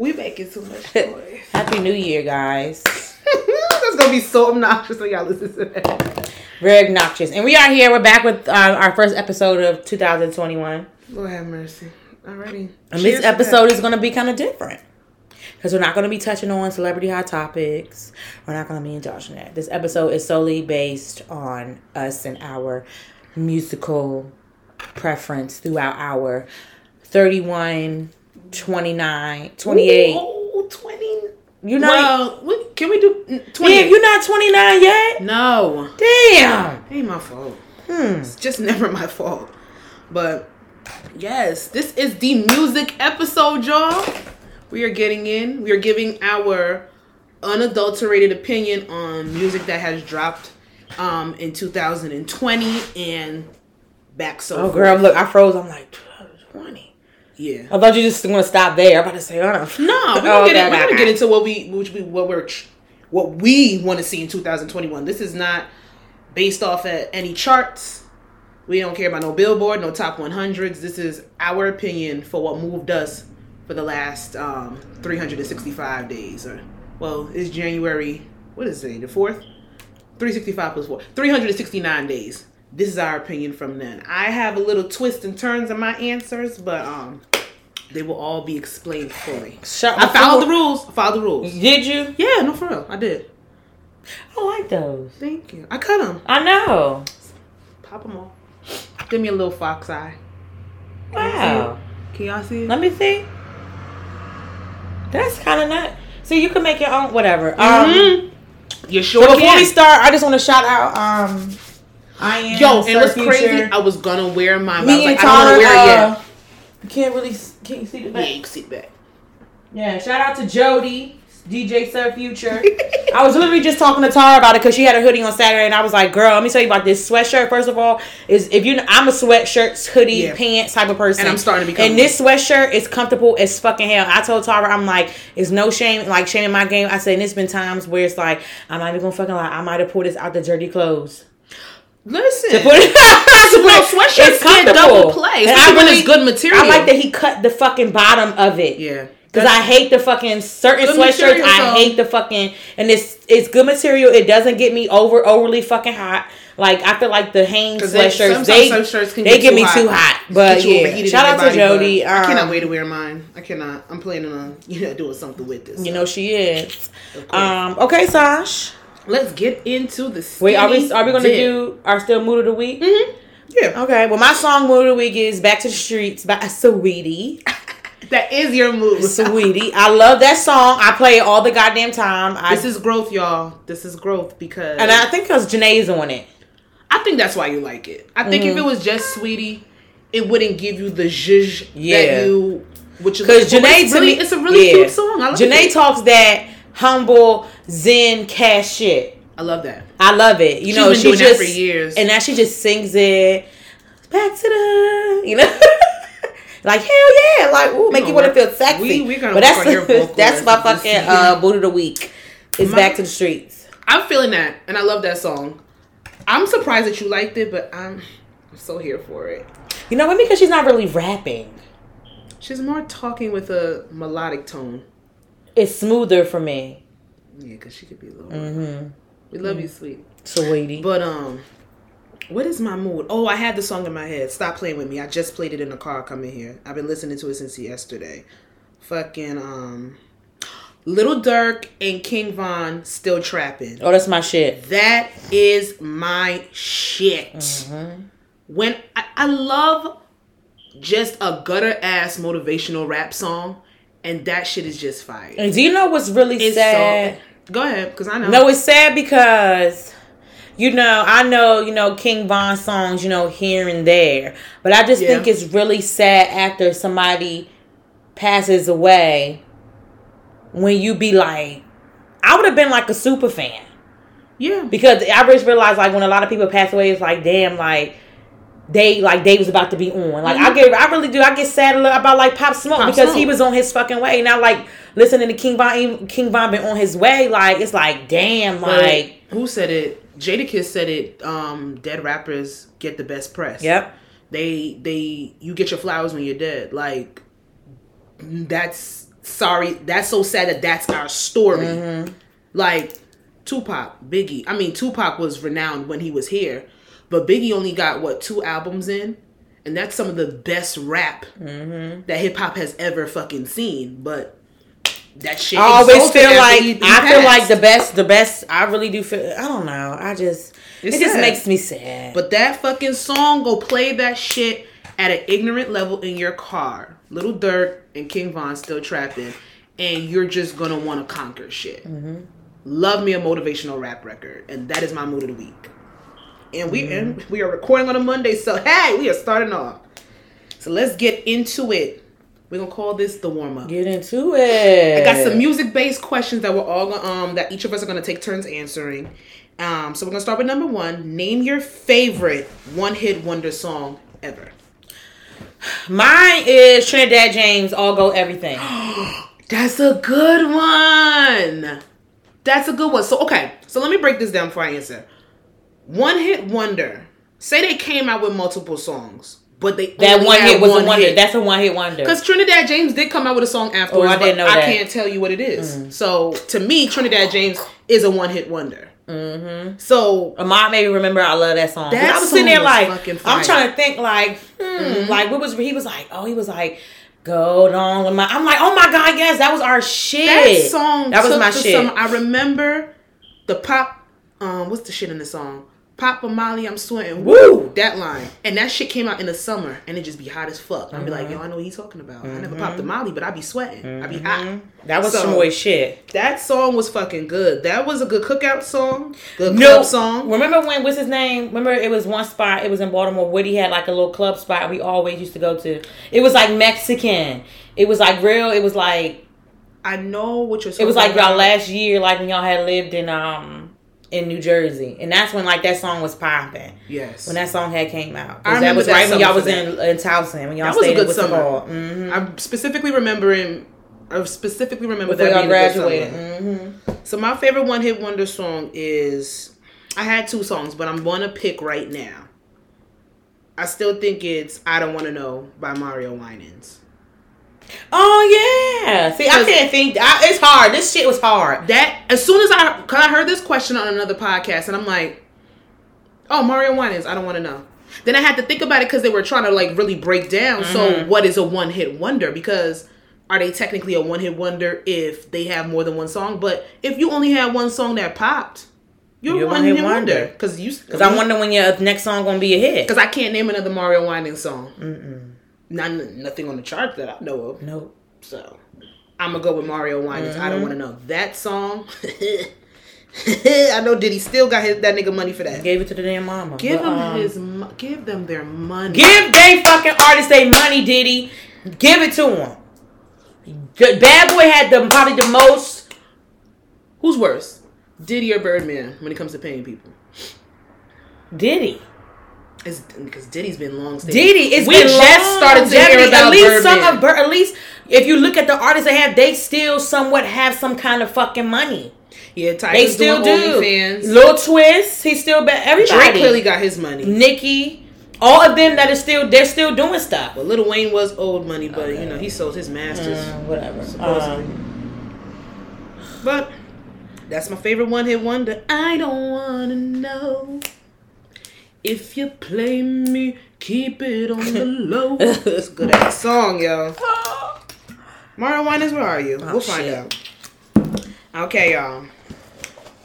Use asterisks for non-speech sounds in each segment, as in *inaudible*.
We making too much *laughs* noise. Happy New Year, guys. *laughs* That's gonna be so obnoxious when y'all listen to that. Very obnoxious. And we are here. We're back with uh, our first episode of 2021. Lord have mercy. Alrighty. And this episode is going to be kind of different. Because we're not going to be touching on celebrity hot topics. We're not going to be indulging that. This episode is solely based on us and our musical preference throughout our 31, 29, 28. Ooh, 20. You're not. Well, we, can we do 20? Damn, you're not 29 yet? No. Damn. Ain't my fault. Hmm. It's just never my fault. But yes, this is the music episode, y'all. We are getting in. We are giving our unadulterated opinion on music that has dropped um in 2020 and back so Oh, girl, look, I froze. I'm like, 20. Yeah. I thought you just want to stop there. I'm about to say, oh, no. no we're gonna, Oh, get, okay, in, we're gonna get into what we which we what we're what we want to see in 2021 this is not based off at any charts. We don't care about no billboard no top 100s this is our opinion for what moved us for the last um 365 days or well it's january what is it the 4th 365 plus 4 369 days. This is our opinion from then. I have a little twist and turns in my answers but um they will all be explained fully Shut I followed the rules. I followed the rules. Did you? Yeah, no, for real. I did. I like those. Thank you. I cut them. I know. Pop them off. Give me a little fox eye. Wow. Can y'all see it? Let me see. That's kind of not. So you can make your own. Whatever. Um. Mhm. You sure So before can. we start, I just want to shout out. Um. I am. Yo, and Sir what's Future. crazy? I was gonna wear mine, but I Me was and like, I don't Tara. want to wear it uh, yet. You can't really. Can you see the back. Yeah, you can see the back. Yeah. Shout out to Jody. DJ Sir Future. *laughs* I was literally just talking to Tara about it because she had a hoodie on Saturday, and I was like, "Girl, let me tell you about this sweatshirt. First of all, is if you, I'm a sweatshirt, hoodie, Yeah. pants type of person, And I'm starting to become And this sweatshirt is comfortable as fucking hell. I told Tara, I'm like, it's no shame, like shaming my game. I said, and it's been times where it's like, I'm not even gonna fucking lie. I might have pulled this out the dirty clothes. Listen. To put it, *laughs* No, sweatshirts get double play, And I really- it's good material. I like that he cut the fucking bottom of it. Yeah. Cause I hate the fucking certain Good sweatshirts. material, I hate the fucking and it's it's good material. It doesn't get me over overly fucking hot. Like I feel like the Hanes they- sweatshirts they can they get me hot. too hot. But yeah, shout out to Jody. but I cannot Um, wait to wear mine. I cannot. I'm planning on *laughs* you know doing something with this. You know she is. Um. Okay, Sash. Let's get into the. Wait, are we are we gonna dip. do our still mood of the week? Mhm. Yeah, Okay. Well, my song mood of the week is "Back to the Streets" by Saweetie. *laughs* that is your mood, Saweetie, I love that song. I play it all the goddamn time. I, This is growth, y'all. This is growth because and I think because Jhené's on it. I think that's why you like it. I think if Mm-hmm. it was just Saweetie, it wouldn't give you the zhuzh Yeah. that you. Which Because Jhené it's to really, me, it's a really yeah. cute song. I like Jhené it. talks that humble Zen cash shit. I love that. I love it. You She's know, been she doing that just for years. and now she just sings it back to the you know. *laughs* Like hell yeah, like ooh, make you want to feel sexy. we- we're gonna but that's on *laughs* that's my fucking uh, boot of the week. It's My- back to the streets. I'm feeling that, and I love that song. I'm surprised that you liked it, but I'm, I'm so here for it. You know, maybe because she's not really rapping. She's more talking with a melodic tone. It's smoother for me. Yeah, because she could be a little. Mm-hmm. We love you, sweet. Sweetie. But um, what is my mood? Oh, I had the song in my head. Stop playing with me. I just played it in the car coming here. I've been listening to it since yesterday. Fucking um, Little Durk and King Von still trapping. oh, that's my shit. That is my shit. Mm-hmm. When I, I love just a gutter ass motivational rap song, and that shit is just fire. And do you know what's really It's sad? so. Go ahead, because I know. No, it's sad because you know I know you know King Von songs you know here and there, but I just Yeah. think it's really sad after somebody passes away when you be like, I would have been like a super fan yeah, because I just realized like when a lot of people pass away, it's like damn like. They like they was about to be on. Like I get, I really do. I get sad about like Pop Smoke Mm-hmm. Pop because he was on his fucking way. Now like listening to King Von, King Von been on his way. Like it's like damn, But like who said it? Jadakiss said it. Um, dead rappers get the best press. yep. They they you get your flowers when you're dead. Like that's sorry, that's so sad that that's our story. Mm-hmm. Like Tupac, Biggie. I mean, Tupac was renowned when he was here, but Biggie only got what two albums in, and that's some of the best rap Mm-hmm. that hip hop has ever fucking seen. But that shit. I always feel like I feel like the best, the best. I really do feel. I don't know. I just It's it just makes me sad. But that fucking song, go play that shit at an ignorant level in your car. Little Durk and King Von still trapping, and you're just gonna want to conquer shit. Love me a motivational rap record, and that is my mood of the week. And we and we are recording on a Monday, so hey, we are starting off. So let's get into it. We're gonna call this the warm up. Get into it. I got some music based questions that we're all gonna, um that each of us are gonna take turns answering. Um, so we're gonna start with number one. Name your favorite one hit wonder song ever. Mine is Trinidad James. All go everything. *gasps* That's a good one. That's a good one. So okay, so let me break this down before I answer. One hit wonder. Say they came out with multiple songs, but they that one hit was one a wonder. That's a one hit wonder. Because Trinidad James did come out with a song afterwards, Oh, I didn't know I that. Mm. can't tell you what it is. So to me, Trinidad James is a one hit wonder. Mm-hmm. So Mom made me remember I love that song. That I was sitting there like. I'm trying to think like hmm, like what was he was like oh he was like go on with my I'm like oh my god yes that was our shit that song that was my shit summer. I remember the pop. Um, what's the shit in the song? Papa Molly, I'm sweating. Woo! That line. And that shit came out in the summer and it just be hot as fuck. I'd be like, mm-hmm. yo, I know what he's talking about. I never mm-hmm. popped a Molly, but I'd be sweating. I be hot. Mm-hmm. that was So, some boy shit That song was fucking good. That was a good cookout song. Good no club song. remember when what's his name remember it was one spot it was in Baltimore Woody had like a little club spot we always used to go to it was like Mexican it was like real it was like I know what you're it was like about. y'all last year like when y'all had lived in um in New Jersey and that's when like that song was popping Yes. when that song had came out, I that was that right when y'all was in in Towson when y'all That was a good summer. Mhm. I'm specifically remembering. I specifically remember Before that being graduated. summer. hmm So my favorite one hit wonder song is. I had two songs, but I'm gonna pick right now. I still think it's "I Don't Want to Know" by Mario Winans. Oh yeah. See, I can't think. I, it's hard. This shit was hard. That as soon as I, cause I heard this question on another podcast, and I'm like, "Oh, Mario Winans, I don't want to know." Then I had to think about it because they were trying to like really break down. So, mm-hmm. what is a one hit wonder? Because are they technically a one hit wonder if they have more than one song? But if you only had one song that popped, you're, You're a one hit wonder. Because you, Cause I wonder when your next song gonna be a hit. because I can't name another Mario Winans song. Mm-mm. Not nothing on the chart that I know of. Nope. So I'm gonna go with Mario Winans. I Mm-hmm. don't want to know that song. *laughs* I know Diddy still got his, that nigga money for that. Gave it to the damn mama. Give But, him um, his, mo- give them their money. Give they fucking artists they money, Diddy. Give it to them. Bad Boy had the probably the most. Who's worse, Diddy or Birdman when it comes to paying people? Diddy. It's because Diddy's been long. staying. Diddy, it's we been just started to hear about at least Birdman. some of Bir- at least if you look at the artists they have, they still somewhat have some kind of fucking money. yeah, They still do. OnlyFans. Lil Twist, he still bet everybody. Drake clearly got his money. Nicki, all of them that are still they're still doing stuff. But Little Wayne was old money, but you know he sold his masters. Uh, whatever. Supposedly. Um, But that's my favorite one hit wonder. I don't wanna know if you play me, keep it on the *laughs* low. it's a good ass song, yo. Mario Winans, where are you? Oh, we'll find shit. out. Okay, y'all.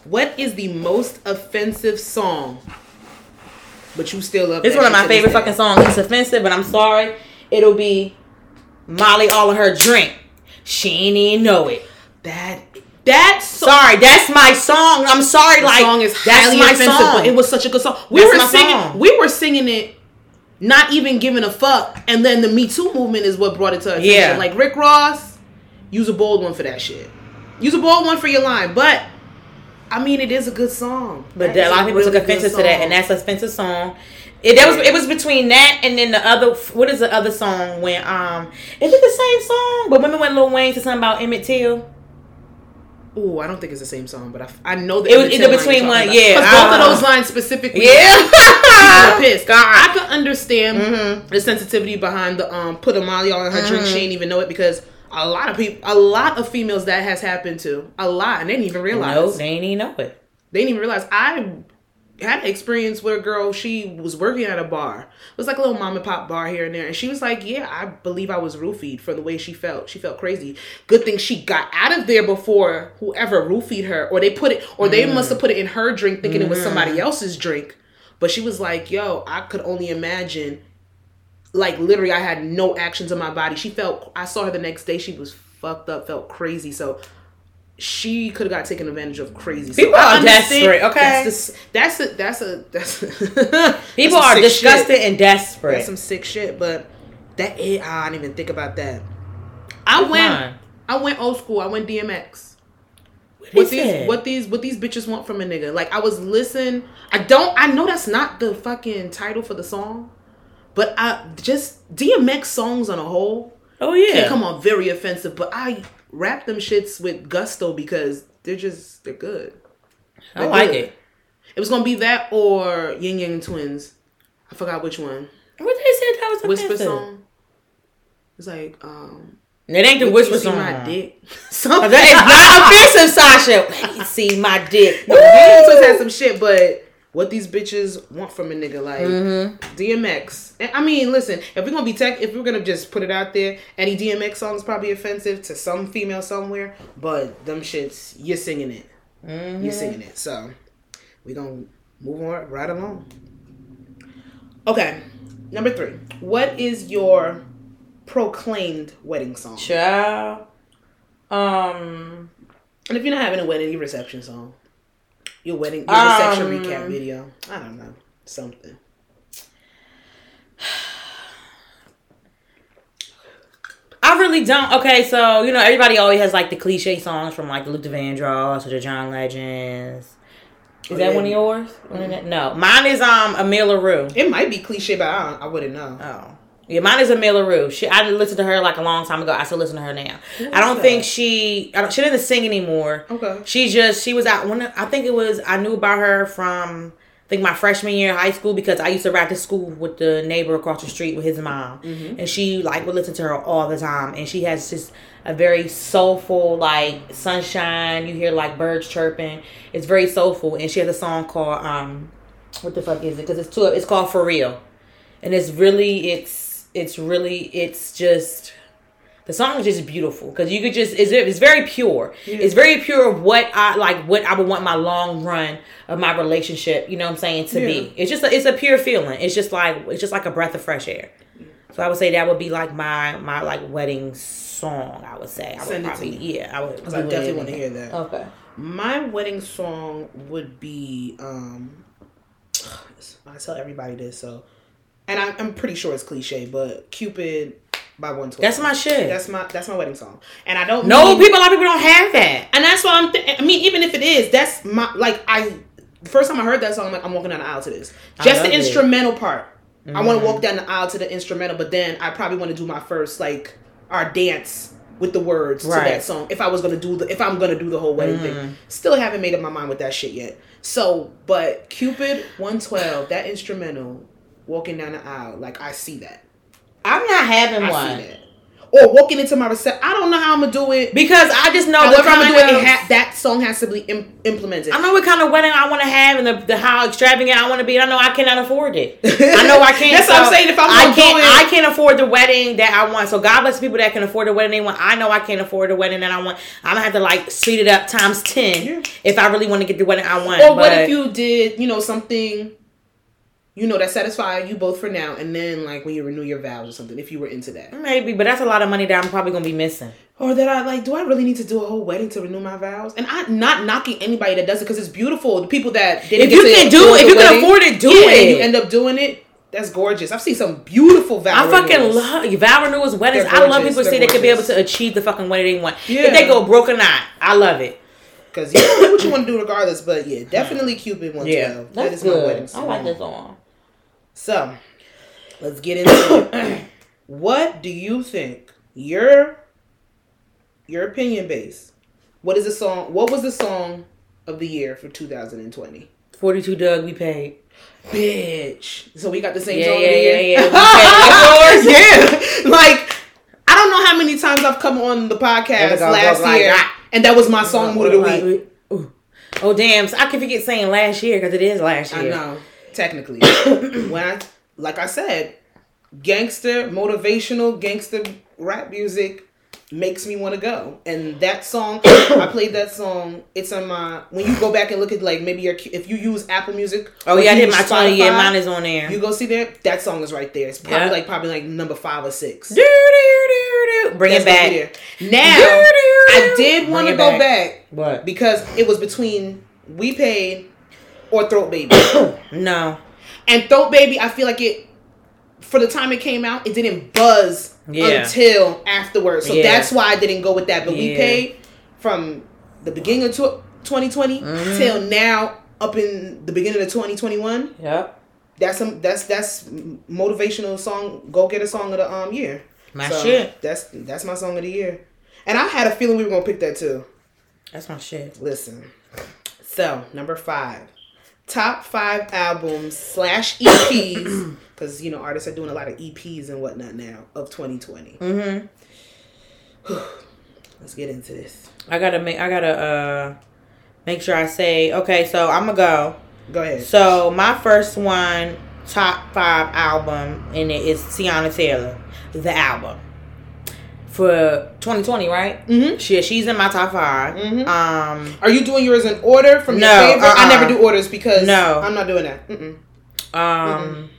What is the most offensive song? But you still love. It. It's one of my favorite fucking songs. It's offensive, but I'm sorry. It'll be Molly all in her drink. She ain't even know it. That that song. Sorry, that's my song. I'm sorry, The like song is that's my offensive, song. but it was such a good song. We That's were singing. song. We were singing it, not even giving a fuck. And then the Me Too movement is what brought it to attention. Yeah. Like Rick Ross, use a bold one for that shit. Use a bold one for your line, but I mean, it is a good song. But That a lot of people took really offensive to that, and that's an offensive song. It that was it was between that and then the other. What is the other song when um is it the same song? But remember when Lil Wayne said something about Emmett Till? Ooh, I don't think it's the same song, but I, I know that It was either between one- yeah, because both of those lines specifically. Yeah, *laughs* pissed. *laughs* God. I can understand Mhm. the sensitivity behind the um put a Molly all in her drink. Mhm. She ain't even know it because a lot of people, a lot of females that has happened to. A lot, and they didn't even realize. No, they ain't even know it. They didn't even realize. I had an experience with a girl. She was working at a bar. It was like a little mom and pop bar here and there. And she was like, Yeah, I believe I was roofied for the way she felt. She felt crazy. Good thing she got out of there before whoever roofied her, or they put it, or they must have put it in her drink thinking it was mm-hmm. somebody else's drink. But she was like, Yo, I could only imagine. Like, literally, I had no actions in my body. She felt, I saw her the next day. She was fucked up, felt crazy. So, she could have got taken advantage of crazy. People I are desperate, okay? That's the, that's a that's a that's *laughs* People that's are disgusted shit. and desperate. That's some sick shit. But that is, I didn't even think about that. I Which went one? I went old school. I went DMX. What these it? what these what these bitches want from a nigga? Like I was listening. I don't. I know that's not the fucking title for the song, but I just DMX songs on a whole oh yeah. can come on very offensive. But I rap them shits with gusto because they're just they're good. I They're like good. it. It was gonna be that or Yin Yang Twins. I forgot which one. What they said that was a Whisper offensive. song. It's like um. It ain't the whisper song. my dick. *laughs* *laughs* Something. that is not offensive, Sasha. Me see my dick. No, Yin Yang Twins had some shit, but what these bitches want from a nigga like Mm-hmm. DMX. And, I mean, listen, if we're gonna be tech, if we're gonna just put it out there, any DMX song is probably offensive to some female somewhere, but them shits, you're singing it. Mm-hmm. You're singing it. So we gonna move on right along. Okay, number three. What is your proclaimed wedding song? Child. Um. And if you're not having a wedding, your reception song. Your wedding, your Um, recap video. I don't know. Something. I really don't. Okay, so you know everybody always has like the cliche songs from like the Luther Vandross or the John Legends. Is Oh, that yeah. one of yours? That- No, mine is um Amel Larrieux. It might be cliche, but I, don't, I wouldn't know. Oh. Yeah, mine is Amel Larrieux. She, I listened to her like a long time ago. I still listen to her now. I don't that? think she, I don't, she doesn't sing anymore. Okay. She just, she was out. One, I think it was. I knew about her from, I think my freshman year in high school because I used to ride to school with the neighbor across the street with his mom, and she like would listen to her all the time. And she has just a very soulful like sunshine. You hear like birds chirping. It's very soulful, and she has a song called um, what the fuck is it? Because it's two. It's called For Real and it's really it's it's really it's just the song is just beautiful. Because you could just it's, it's very pure. It's very pure of what i like what i would want my long run of my relationship you know what i'm saying to Yeah. be it's just a, it's a pure feeling. It's just like it's just like a breath of fresh air. So i would say that would be like my my like wedding song i would say. I would Send it to probably yeah i would I definitely want to hear that. okay. My wedding song would be um *sighs* I tell everybody this, so and I, I'm pretty sure it's cliche, but Cupid by One Twelve. that's my shit That's my that's my wedding song, and I don't no mean- people a lot of people don't have that and that's what I'm. Th- I mean, even if it is, that's my like I. The first time I heard that song, I'm like, I'm walking down the aisle to this. Just the it. instrumental part. I want Mm-hmm. to walk down the aisle to the instrumental, but then I probably want to do my first like our dance with the words to that song. If I was gonna do the, if I'm gonna do the whole wedding Mm-hmm. thing, still haven't made up my mind with that shit yet. So, but Cupid 112, that instrumental, walking down the aisle, like I see that. i'm not having I one. Or walking into my reception. I don't know how I'm gonna do it. because i just know However, the I'm gonna do it. it ha- that song has to be Im- implemented. I know what kind of wedding I want to have and the, the how extravagant I want to be. I know I cannot afford it. I know I can't. *laughs* That's what I'm saying. If I'm I can't, it- I can't afford the wedding that I want. So God bless people that can afford the wedding they want. I know I can't afford the wedding that I want. I'm gonna have to like speed it up times ten Yeah. if I really want to get the wedding I want. Or what if you did, you know, something, you know, that satisfied you both for now, and then like when you renew your vows or something, if you were into that, maybe? But that's a lot of money that I'm probably gonna be missing. or that I like, do I really need to do a whole wedding to renew my vows? And I'm not knocking anybody that does it because it's beautiful. The people that didn't If you can do it, if you can afford it, do yeah, and it. you end up doing it. That's gorgeous. I've seen some beautiful vow I fucking renewals. love vow renewals, weddings. I love people They're they can be able to achieve the fucking wedding they want. Yeah. If they go broke or not, I love it. because you do what you want to do regardless. But yeah, definitely Cupid one Yeah, that's good. my wedding I like this song. So, let's get into it. *clears throat* what do you think your your opinion base? What is the song? What was the song of the year for 2020? 42 Dugg, we paid. Bitch. So we got the same Yeah, song yeah, yeah, year. *laughs* yeah. *laughs* Yeah. Like I don't know how many times I've come on the podcast go- last go year, that. and that was my song mood of the week. Oh damn! So I can forget saying last year because it is last year. I know, technically. *coughs* when I, like I said, gangster, motivational gangster rap music makes me want to go. And that song, *coughs* I played that song. It's on my. When you go back and look at like maybe your if you use Apple Music. Oh yeah, I did my twenty. Yeah, mine is on there. You go see there. That song is right there. It's probably Yeah. like probably like number five or six. Do, do, do, do. Bring That's it back. Now Do, do, do. I did want to go back. back What? because it was between We Paid or Throat Baby. *coughs* No. And Throat Baby, I feel like it for the time it came out, it didn't buzz Yeah. until afterwards. So Yeah. that's why I didn't go with that. But we paid from the beginning of tw- 2020 Mhm. till now up in the beginning of 2021. Yep. That's some that's that's motivational song, go get a song of the um year. My So, shit. That's that's my song of the year. And I had a feeling we were gonna pick that too. That's my shit. Listen. So, number five. Top five albums slash EPs. Because, *clears throat* you know, artists are doing a lot of EPs and whatnot now of 2020. Mm-hmm. *sighs* Let's get into this. I gotta make. I gotta uh make sure I say. Okay, so I'm gonna go. Go ahead. So my first one, top five album, and it is Teyana Taylor, the album for 2020, right? Mm-hmm. She, she's in my top 5 Mhm. Um, Are you doing yours in order from No, your favorite? I uh-uh. never do orders because No. I'm not doing that. Mm-mm. um,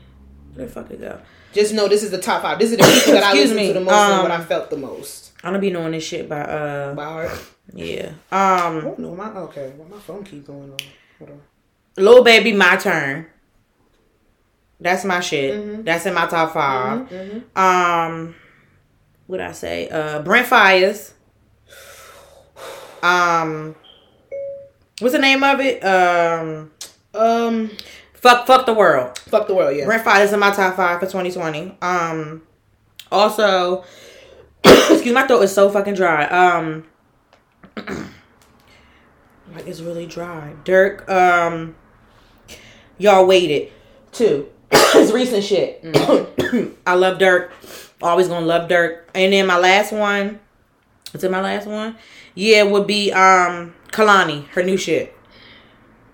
where the fuck it go? Just know this is the top five. This is the people that I listen me, to the most and what um, I felt the most. I'm gonna be knowing this shit by uh, By heart. yeah. Um, don't know. My, okay. Well, my phone keep going on. Hold on. Lil Baby, my turn. That's my shit. Mhm. That's in my top 5 Mhm. Um, what I say? Uh, Brent Faiyaz. Um, what's the name of it? Um, Um, fuck, fuck the world. fuck the world, yeah. Brent Faiyaz in my top five for 2020. Um, also, *coughs* excuse my throat is so fucking dry. Um, *clears throat* like it's really dry. Durk. Um, y'all waited. too. *coughs* it's recent shit. *coughs* I love Durk. Always gonna love Durk. And then my last one. What's in my last one? Yeah, would be um Kehlani, her new shit.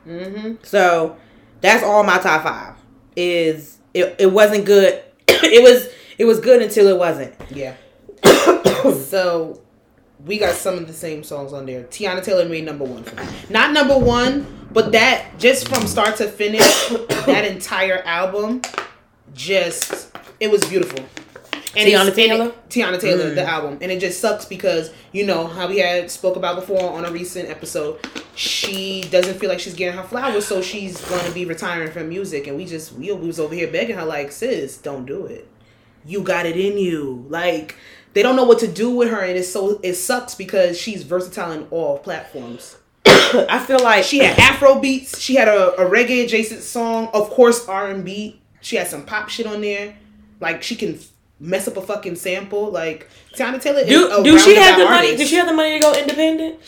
Mm-hmm. So that's all my top five. Is it, it wasn't good. *coughs* it was it was good until it wasn't. Yeah. *coughs* so we got some of the same songs on there. Teyana Taylor made number one for me. Not number one, but that just from start to finish, *coughs* that entire album, just it was beautiful. And Teyana Taylor? it- Teyana Taylor, Mm. the album, and it just sucks because you know how we had spoke about before on a recent episode. She doesn't feel like she's getting her flowers, so she's going to be retiring from music, and we just we was over here begging her like, sis, don't do it you got it in you. Like they don't know what to do with her, and it's so it sucks because she's versatile in all platforms. *coughs* I feel like She had Afro beats. She had a, a reggae adjacent song. Of course, R and B. She had some pop shit on there. Like she can mess up a fucking sample. Like Teyana Taylor. do is a do she have the money? Does she have the money to go independent?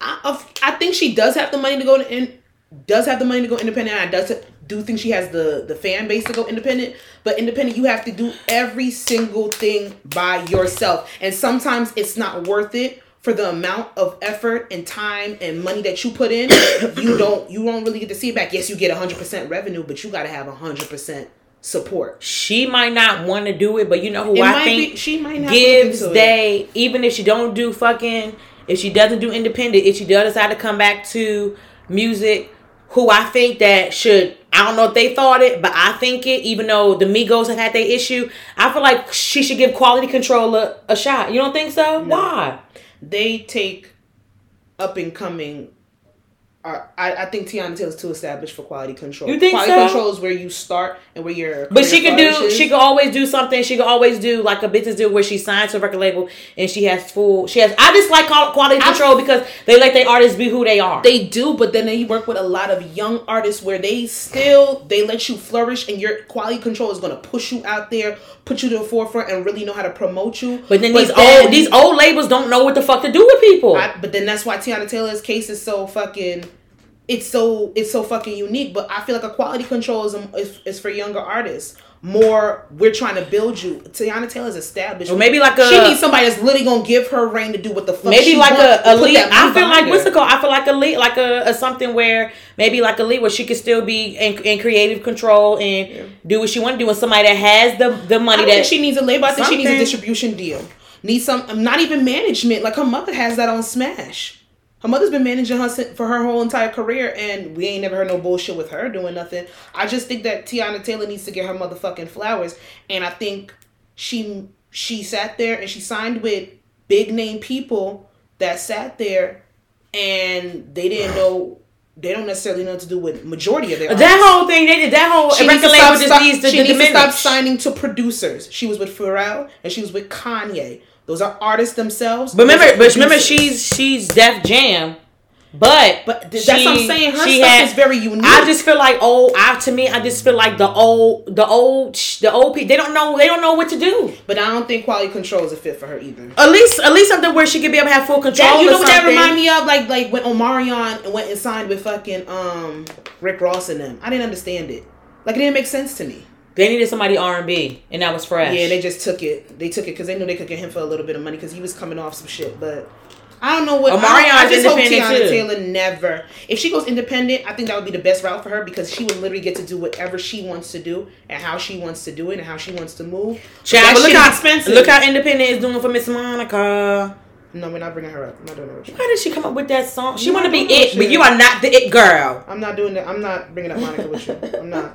I, I think she does have the money to go in, does have the money to go independent. I does do think she has the the fan base to go independent. But independent, you have to do every single thing by yourself, and sometimes it's not worth it for the amount of effort and time and money that you put in. you don't you don't really get to see it back. Yes, you get hundred percent revenue, but you got to have hundred percent support. She might not want to do it, but you know who It I think be she might not gives it. even if she don't do fucking if she doesn't do independent if she does decide to come back to music who i think that should i don't know if they thought it but i think it even though the migos have had their issue i feel like she should give quality control a, a shot you don't think so why they take up and coming. Uh, I, I think Teyana Taylor's too established for quality control. You think quality so? control is where you start and where your but she can do she can always do something she can always do like a business deal where she signs to a record label and she has full she has i just like qual- quality I- control because they let their artists be who they are They do, but then they work with a lot of young artists where they still they let you flourish, and your quality control is going to push you out there, put you to the forefront, and really know how to promote you. But then these then- old these old labels don't know what the fuck to do with people. I, but then that's why Teyana Taylor's case is so fucking. It's so it's so fucking unique. But I feel like a quality control is, is, is for younger artists. more we're trying to build you. Teyana Taylor's established. Or maybe like a she needs somebody that's literally gonna give her reign to do what the fuck. maybe she like a, a lead. I feel like what's it called? I feel like a lead, like a, a something where maybe like a lead where she could still be in, in creative control and do what she want to do. And somebody that has the the money that she needs a label. I think she needs a distribution deal. Needs some, not even management. Like her mother has that on Smash. Her mother's been managing her for her whole entire career, and we ain't never heard no bullshit with her doing nothing. I just think that Teyana Taylor needs to get her motherfucking flowers, and I think she she sat there and she signed with big name people that sat there, and they didn't know. They don't necessarily know what to do with majority of their that artists. whole thing. They did that whole She needs to stop, stop- needs to she needs to stop signing to producers. She was with Pharrell and she was with Kanye. Those are artists themselves. But remember, but remember, she's she's Def Jam, but But th- that's what I'm saying. Her she stuff had- is very unique. I just feel like oh, I to me, I just feel like the old, the old, the old people. They don't know. They don't know what to do. but I don't think quality control is a fit for her either. At least, at least something where she could be able to have full control. That, you know what that something. remind me of? Like like when Omarion went and signed with fucking um Rick Ross and them. I didn't understand it. Like it didn't make sense to me. They needed somebody R and B, and that was fresh. Yeah, they just took it. They took it because they knew they could get him for a little bit of money because he was coming off some shit. But I don't know what. I, I just hope Teyana too. Taylor never. If she goes independent, I think that would be the best route for her because she would literally get to do whatever she wants to do and how she wants to do it and how she wants to move. Child, but look how expensive. Look how independent is doing for Miss Monica. No, we're not bringing her up. I'm not doing that. Why did she come up with that song? She want to be it, but you are not the it girl. I'm not doing that. I'm not bringing up Monica with you. I'm not.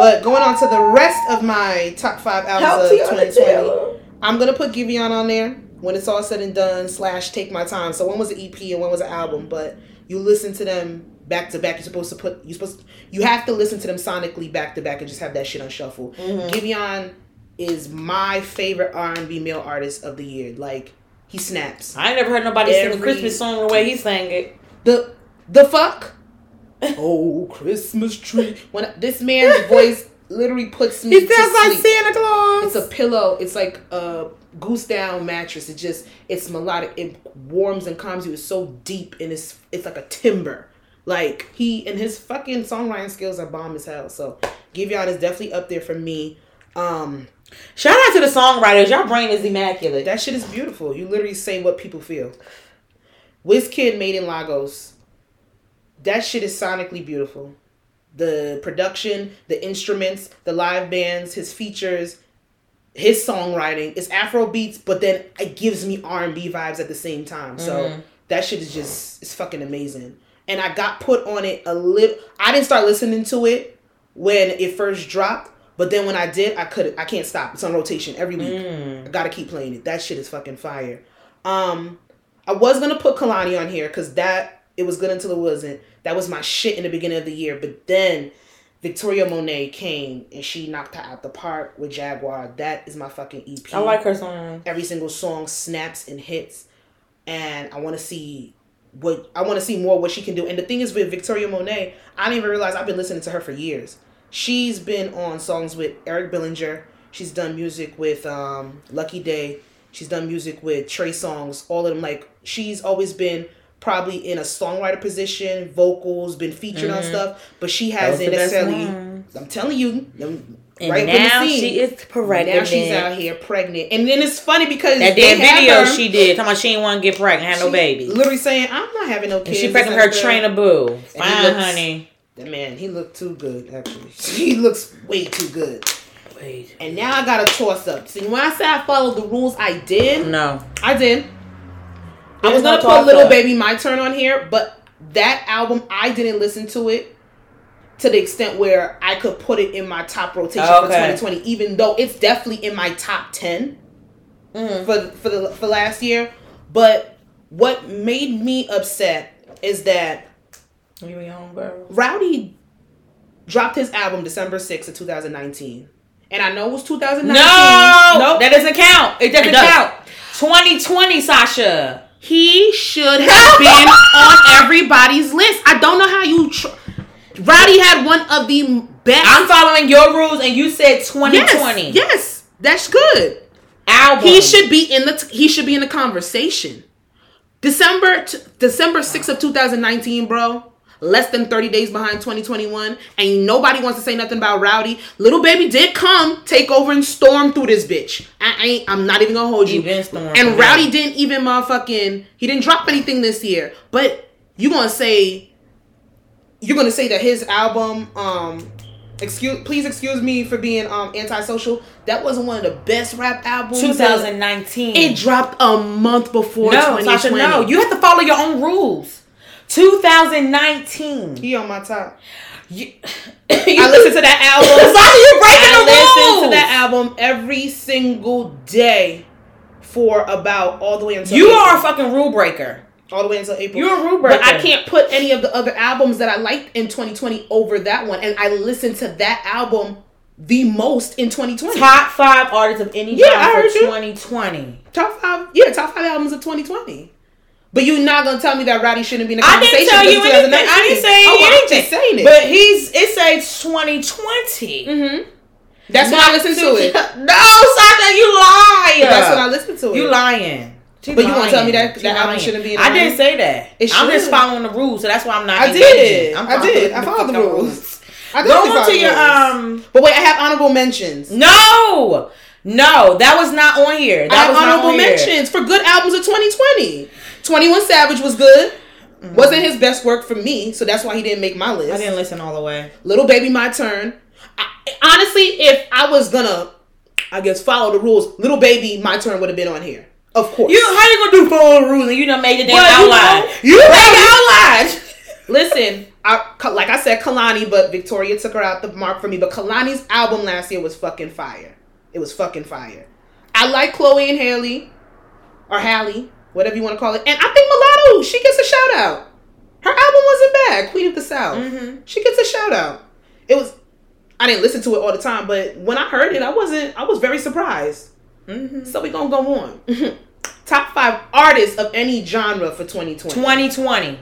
But going on to the rest of my top five albums of 2020. I'm gonna put Giveon on there when it's all said and done. Slash take my time. So one was an EP and one was an album, but you listen to them back to back. You're supposed to put you supposed to, you have to listen to them sonically back to back and just have that shit on shuffle. Giveon is my favorite R&B male artist of the year. Like he snaps. I ain't never heard nobody sing a Christmas song the way he sang it. The the fuck? *laughs* oh, Christmas tree. When this man's *laughs* voice literally puts me He sounds like. Santa Claus. It's a pillow. It's like a goose down mattress. It just it's melodic. It warms and calms you. It's so deep and it's it's like a timber. Like he and his fucking songwriting skills are bomb as hell. So Giveon is definitely up there for me. Um Shout out to the songwriters. Your brain is immaculate. that shit is beautiful. You literally say what people feel. Kid made in Lagos. That shit is sonically beautiful. The production, the instruments, the live bands, his features, his songwriting. It's Afro beats, but then it gives me R and B vibes at the same time. So that shit is just it's fucking amazing. And I got put on it a little. I didn't start listening to it when it first dropped, but then when I did, I could I can't stop. It's on rotation every week. I gotta keep playing it. That shit is fucking fire. Um, I was gonna put Kehlani on here because that it was good until it wasn't. That was my shit in the beginning of the year, but then Victoria Monet came and she knocked her out the park with Jaguar. That is my fucking EP. I like her song. every single song snaps and hits, and I want to see what I want to see more what she can do. And the thing is with Victoria Monet, I didn't even realize I've been listening to her for years. She's been on songs with Eric Bellinger. She's done music with um, Lucky Daye. She's done music with Trey Songz. All of them. Like she's always been probably in a songwriter position, vocals, been featured on stuff, but she hasn't Mm-hmm. the best necessarily. I'm telling you, them And right up the now she is pregnant. Now she's out here pregnant, and then it's funny because That damn video her- she did, talking about she didn't want to get pregnant, have no baby. Literally saying, "I'm not having no And kids." she pregnant It's her trainer boo. Fine, looks- honey. The man, he looked too good. Actually, *laughs* he looks way too good. Wait. And now I got a toss up. See, when I say I followed the rules, I did. No. I did. I was gonna put "Little. Baby My Turn" on here, but that album I didn't listen to it to the extent where I could put it in my top rotation for 2020, even though it's definitely in my top 10 Mm. for for the for last year. But what made me upset is that home, girl. Roddy dropped his album December 6th of 2019. And I know it was 2019. No, Nope. that doesn't count. It doesn't It count. 2020, Sasha. He should have been on everybody's list. I don't know how you. Tr- Roddy had one of the best. I'm following your rules, and you said 2020 yes, yes, that's good. album. He should be in the. He should be in the conversation. December t- December 6th of 2019, bro. Less than 30 days behind 2021, and nobody wants to say nothing about Roddy. Little baby did come, take over, and storm through this bitch. I ain't. I'm not even gonna hold you. And Roddy it. didn't even motherfucking. He didn't drop anything this year. But you gonna say you're gonna say that his album, um, excuse, please excuse me for being um antisocial. That wasn't one of the best rap albums. 2019. It dropped a month before no, 2020. Sasha, no. You have to follow your own rules. 2019. he on my top. You, *coughs* I listened to that album. *laughs* Sasha, you're breaking I the rules. listened to that album every single day for about all the way until You April. are a fucking rule breaker. all the way until April. You're a rule breaker. But I can't put any of the other albums that I liked in 2020 over that one. And I listened to that album the most in 2020. Top five artists of any Yeah, genre I for heard you. 2020. Top five, yeah, top five albums of 2020. But you're not gonna tell me that Roddy shouldn't be in the conversation. I didn't tell you anything. I didn't say oh, I'm anything. just saying it. But he's it says 2020. mm-hmm. that's when I listened to it. *laughs* No, Sasha, you lie. That's when I listened to it. You lying. She But you won't tell me that that album shouldn't be in the I didn't say that. It I'm just following the rules, so that's why I'm not. I did. I'm I did. I followed the rules. I Go into the your um. But wait, I have honorable mentions. No, no, that was not on here. That I have was not honorable on here. mentions for good albums of 2020. 21 Savage was good. Wasn't his best work for me, so that's why he didn't make my list. Mm-hmm. I didn't listen all the way. Little Baby, my turn. I, honestly, if I was gonna, I guess follow the rules, Little Baby, my turn would have been on here. Of course. You how you gonna do follow the rules and you done made the damn Well, you outline? know- You, made the outline. *laughs* Listen, I, like I said, Kehlani, but Victoria took her out the mark for me. But Kehlani's album last year was fucking fire. It was fucking fire. I like Chloe and Haley, or Hallie, whatever you want to call it. And I think Mulatto, she gets a shout out. Her album wasn't bad, Queen of the South. Mhm. She gets a shout out. It was. I didn't listen to it all the time, but when I heard it, I wasn't. I was very surprised. Mm-hmm. So we're gonna go on. *laughs* Top five artists of any genre for 2020. 2020.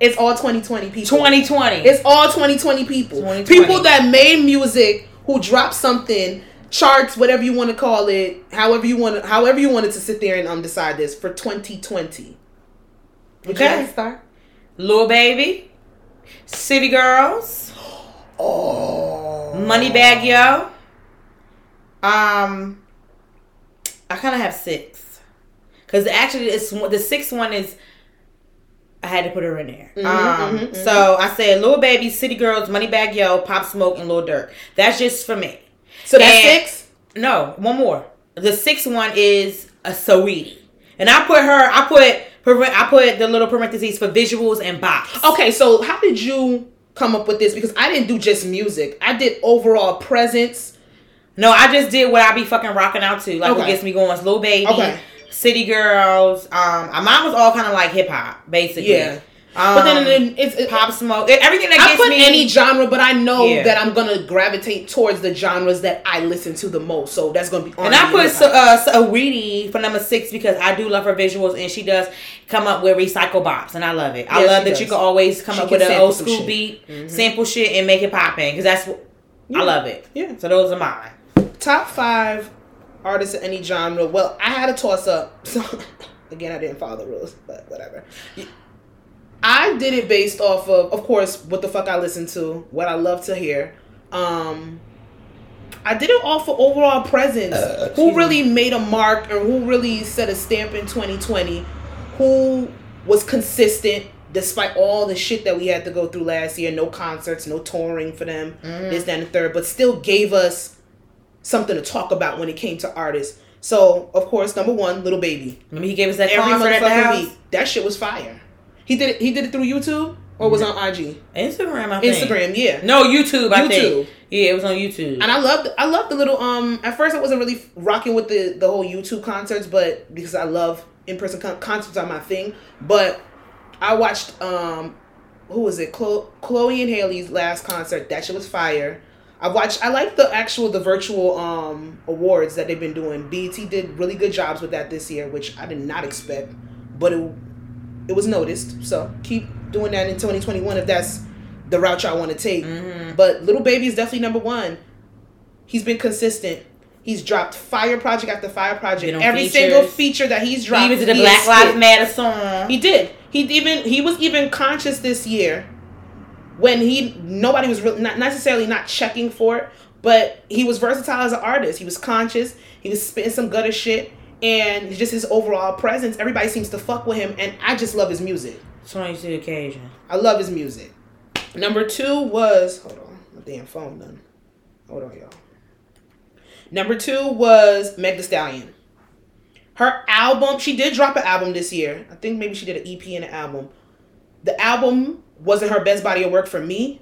It's all 2020 people. 2020. It's all 2020 people. 2020. People that made music who dropped something, charts, whatever you want to call it, however you want however you wanted to sit there and um decide this for 2020. Would Okay. you like to start? Lil Baby, City Girls, *gasps* Oh, Moneybagg Yo. Um, I kind of have six, cause actually it's the sixth one is. I had to put her in there. um, mhm, so I said "Little Baby, City Girls, Moneybagg Yo, Pop Smoke, and Lil Durk. That's just for me. So that's And- six. No, one more. The sixth one is a Saweetie, and I put her. I put I put the little parentheses for visuals and box. Okay, so how did you come up with this? Because I didn't do just music. I did overall presence. No, I just did what I be fucking rocking out to. Like what gets me going is Lil Baby, Okay. City Girls. Um, my mine was all kind of like hip hop, basically. Yeah. Um, But then, then it's, it, pop smoke, everything that I gets put me. any genre, but I know Yeah. that I'm gonna gravitate towards the genres that I listen to the most. So that's gonna be. and I put hip Sa- hop. uh, Saweetie for number six because I do love her visuals and she does come up with recycle bops and I love it. I Yeah, love that you can always come She up with an old school shit. beat, Mhm. sample shit, and make it poppin' because that's what Yeah. I love it. Yeah. So those are mine. top five artists in any genre. Well, I had a toss up. *laughs* So again, I didn't follow the rules, but whatever. I did it based off of, of course, what the fuck I listen to, what I love to hear. Um, I did it off of overall presence. Uh, who really made a mark or who really set a stamp in 2020? Who was consistent despite all the shit that we had to go through last year? No concerts, no touring for them, Mm-hmm. this, that, and the third, but still gave us something to talk about when it came to artists. So, of course, number one, Little Baby. Remember he gave us that Every concert at the house? week. That shit was fire. He did it. He did it through YouTube or was it on IG, Instagram, I think. Instagram. Yeah. No, YouTube, I YouTube. think. Yeah, it was on YouTube. And I loved, I loved the little. Um, at first I wasn't really rocking with the the whole YouTube concerts, but because I love in person con- concerts are my thing. But I watched um, who was it? Chlo- Chloe and Haley's last concert. That shit was fire. I watched. I like the actual the virtual um awards that they've been doing. BET did really good jobs with that this year, which I did not expect, but it it was noticed. So keep doing that in 2021 if that's the route y'all want to take. Mhm. But Little Baby is definitely number one. He's been consistent. He's dropped fire project after fire project. Every features. single feature that he's dropped, he was in the Black Lives. Matter song. He did. He even he was even conscious this year when he nobody was really not necessarily not checking for it, but he was versatile as an artist. He was conscious. He was spitting some gutter shit, and just his overall presence. Everybody seems to fuck with him, and I just love his music. So to the occasion. I love his music. Number two was hold on, my damn phone done. Hold on, y'all. Number two was Meg The Stallion. Her album, she did drop an album this year. I think maybe she did an EP and an album. The album wasn't her best body of work for me,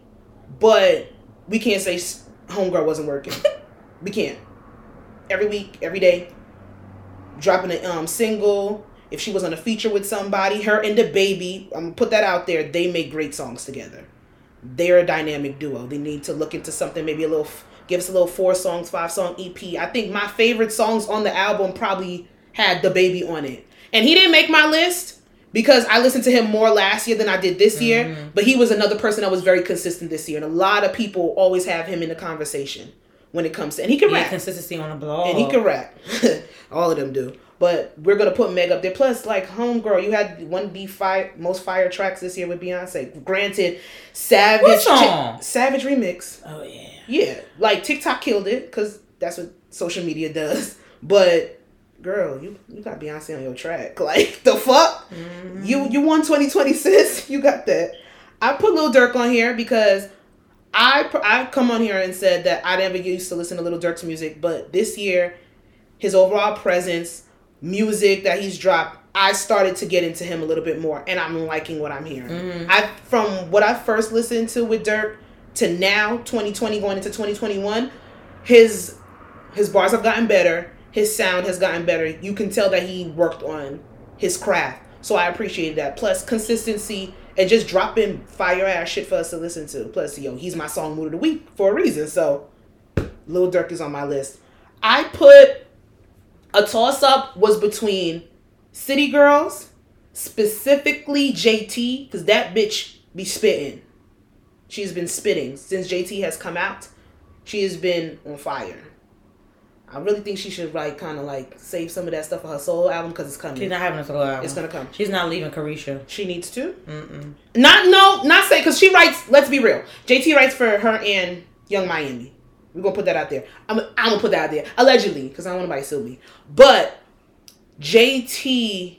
but we can't say Homegirl wasn't working. *laughs* we can't. Every week, every day, dropping a um, single. If she was on a feature with somebody, her and the baby, I'm gonna put that out there. They make great songs together. They're a dynamic duo. They need to look into something, maybe a little, give us a little four songs, five song EP. I think my favorite songs on the album probably had the baby on it, and he didn't make my list because I listened to him more last year than I did this year. Mm-hmm. But he was another person that was very consistent this year, and a lot of people always have him in the conversation when it comes to, and he can Yeah, rap, consistency on the blog. and he can rap. *laughs* All of them do. But we're gonna put Meg up there. Plus, like Homegirl, you had one of the fire most fire tracks this year with Beyonce. Granted, Savage? Savage remix. Oh yeah. Yeah, like TikTok killed it because that's what social media does. But girl, you you got Beyonce on your track. *laughs* Like the fuck, mm-hmm. you you won twenty twenty sis. *laughs* You got that. I put Lil Durk on here because I I come on here and said that I never used to listen to Little Durk's music, but this year, his overall presence, music that he's dropped, I started to get into him a little bit more, and I'm liking what I'm hearing. Mm-hmm. I from what I first listened to with Dirk to now, 2020 going into 2021, his his bars have gotten better. His sound has gotten better. You can tell that he worked on his craft. So I appreciated that. Plus consistency and just dropping fire ass shit for us to listen to. Plus, yo, he's my song mood of the week for a reason. So Lil Durk is on my list. I put a toss up was between City Girls, specifically JT, because that bitch be spitting. She's been spitting since JT has come out. She has been on fire. I really think she should like kind of like save some of that stuff for her solo album because it's coming. She's not having a solo album. It's gonna come. She's not leaving Caresha. She needs to. Mm-mm. Not no, not say because she writes. Let's be real. JT writes for her and Young Miami. We're gonna put that out there. I'm, I'm gonna put that out there allegedly because I don't want nobody to sue me. But JT,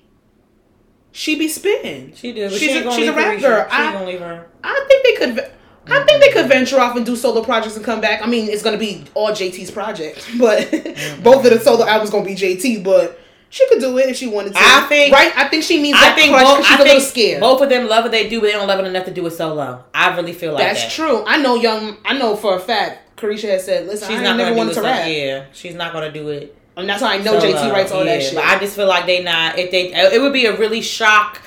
she be spitting. She. But She's she a- she's a leave rap She I- ain't gonna leave her. I think they could. I think they could venture off and do solo projects and come back. I mean, it's gonna be all JT's project, *laughs* but mm-hmm. both of the solo albums gonna be JT. But she could do it if she wanted to. I think- right. I think she needs I that think both. she's I a little scared. both of them love what they do, but they don't love it enough to do it solo. I really feel like That's that. true. I know young. I know for a fact. Caresha has said, "Listen, She's I not never wanted to rap." Yeah, she's not gonna do it. And that's how I know solo. JT writes all that Yeah, shit. But I just feel like they not. If they, it would be a really shock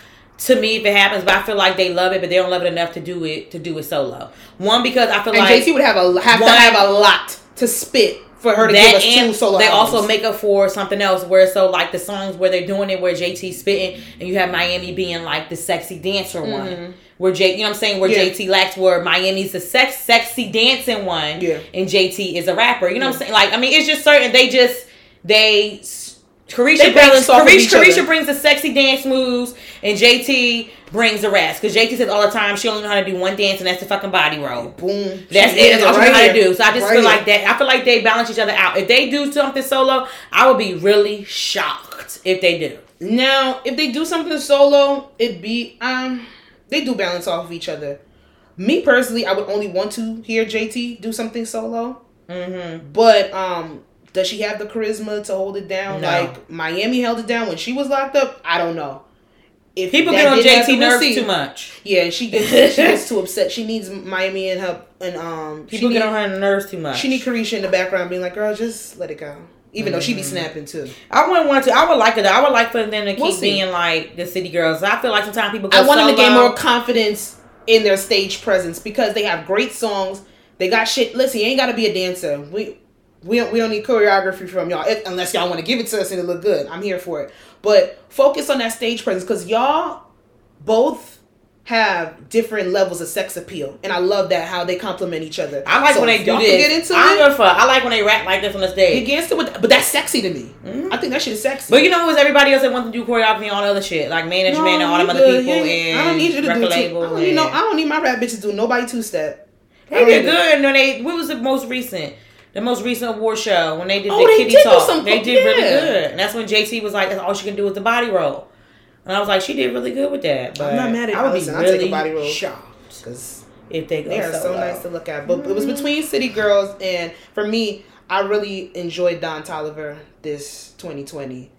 to me if it happens. But I feel like they love it, but they don't love it enough to do it to do it solo. One because I feel and like JT would have a have one- to have a lot to spit for her to that give us two solo. they albums. also make up for something else where so like the songs where they're doing it where JT spitting and you have Miami being like the sexy dancer one where J you know what I'm saying where Mm-hmm. Yeah. JT lacks where Miami's the sex sexy dancing one Yeah. and JT is a rapper you know what I'm saying like I mean it's just certain they just they Caresha They brings balance off of Caresha, each other. Caresha brings the sexy dance moves and JT brings the rest because JT says all the time she only know how to do one dance and that's the fucking body roll boom. that's She it. That's all she right know how to do. So I just Right feel here. like that. I feel like they balance each other out. If they do something solo, I would be really shocked if they do. Now, if they do something solo, it'd be um they do balance off of each other. Me personally, I would only want to hear JT do something solo. Mm-hmm. But um does she have the charisma to hold it down No. like Miami held it down when she was locked up? I don't know. If People get on JT nerves too much. Yeah, she gets she gets too upset. She needs Miami and her and um People get need, on her nerves too much. She need Caresha in the background being like, "Girl, just let it go." Even though she Mm-hmm. be snapping too. I wouldn't want to. I would like it. I would like for them to keep We'll being like the city girls. I feel like sometimes people go I want them to gain more confidence in their stage presence because they have great songs. They got shit. Listen, you ain't got to be a dancer. We we don't we don't need choreography from y'all if, unless y'all want to give it to us and it look good. I'm here for it. But focus on that stage presence because y'all both have different levels of sex appeal, and I love that how they complement each other. I like So when they do this. Get into I don't it. fuck. I like when they rap like this on the He stage. gets it with, but that's sexy to me. Mhm. I think that shit is sexy. But you know who was everybody else that wants to do choreography and all the other shit, like management and all them other people You ain't- and I don't need you to do two. I label don't no. and- I don't need my rap bitches do nobody two step. They did good. And then they what was the most recent? The most recent award show when they did Oh, the they kitty did talk. some- they did really good. And that's when JT was like, "That's all she can do is the body roll." And I was like, "She did really good with that." But I'm not mad at it. I would Allison. be I'll take a really body roll. shocked Because if they go they are so solo. nice to look at. But it was between City Girls and for me, I really enjoyed Don Toliver this 2020.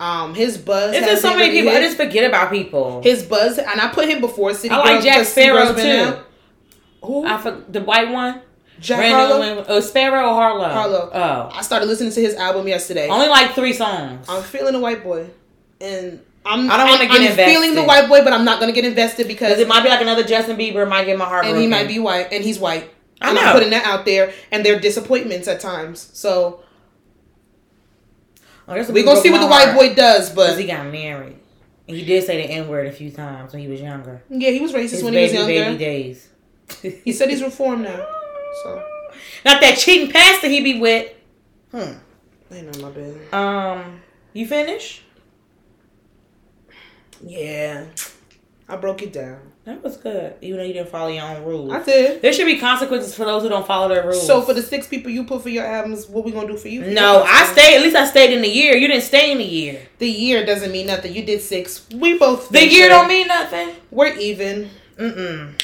Um, his buzz. It's just so many really people. I just forget about people. His buzz, and I put him before City I Girls. like Jack Sparrow too. Who? I for, the white one. Jack Harlow. Oh, Sparrow or Harlow? Harlow. Oh, I started listening to his album yesterday. only like three songs. I'm feeling a white boy, and I'm. I don't wanna I'm- get I'm invested. feeling the white boy, but I'm not gonna get invested Because it might be like another Justin Bieber. Might get my heart and broken. he might be white, and he's white. I and know. I'm putting that out there, and there are disappointments at times. So Oh, we're gonna see what the white heart. boy does. But he got married. And he did say the N word a few times when he was younger. yeah, he was racist His when baby, he was younger. baby days. He said he's reformed now. *laughs* So Not that cheating pastor he be with. Hmm. ain't none my business. Um, you finish? Yeah, I broke it down. That was good. Even though you didn't follow your own rules. I did. There should be consequences for those who don't follow their rules. So for the six people you put for your albums, what we gonna do for you? no, I stayed. At least I stayed in the year. You didn't stay in the year. The year doesn't mean nothing. You did six. We both. The ventured. year don't mean nothing. We're even. Mm-mm.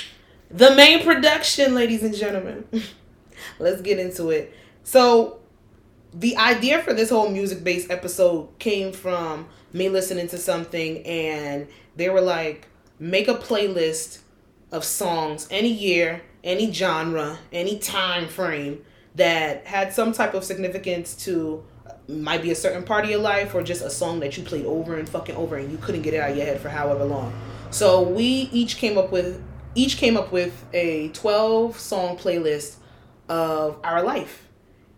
The main production, ladies and gentlemen. *laughs* Let's get into it. So, the idea for this whole music based episode came from me listening to something, and they were like, make a playlist of songs any year, any genre, any time frame that had some type of significance to might be a certain part of your life or just a song that you played over and fucking over and you couldn't get it out of your head for however long. So we each came up with each came up with a 12 song playlist of our life.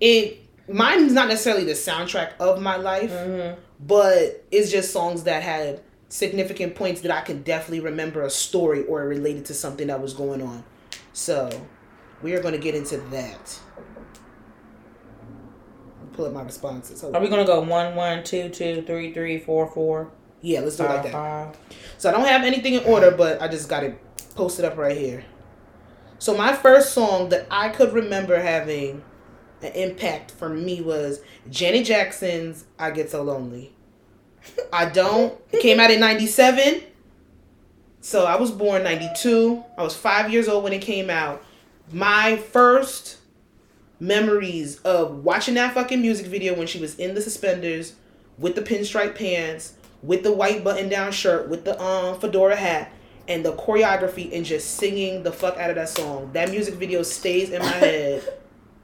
It mine's not necessarily the soundtrack of my life, Mm-hmm. but it's just songs that had significant points that I can definitely remember a story or related to something that was going on. So we are going to get into that. Pull up my responses. Hold Are we gonna go one, one, two, two, three, three, four, four, Yeah, let's do it like that. five? So I don't have anything in order, but I just got it posted up right here. So my first song that I could remember having an impact for me was Janet Jackson's "I Get So Lonely." I don't. It came out in '97, so I was born '92. I was five years old when it came out. My first memories of watching that fucking music video when she was in the suspenders with the pinstripe pants, with the white button down shirt, with the um fedora hat, and the choreography and just singing the fuck out of that song. That music video stays in my *coughs* head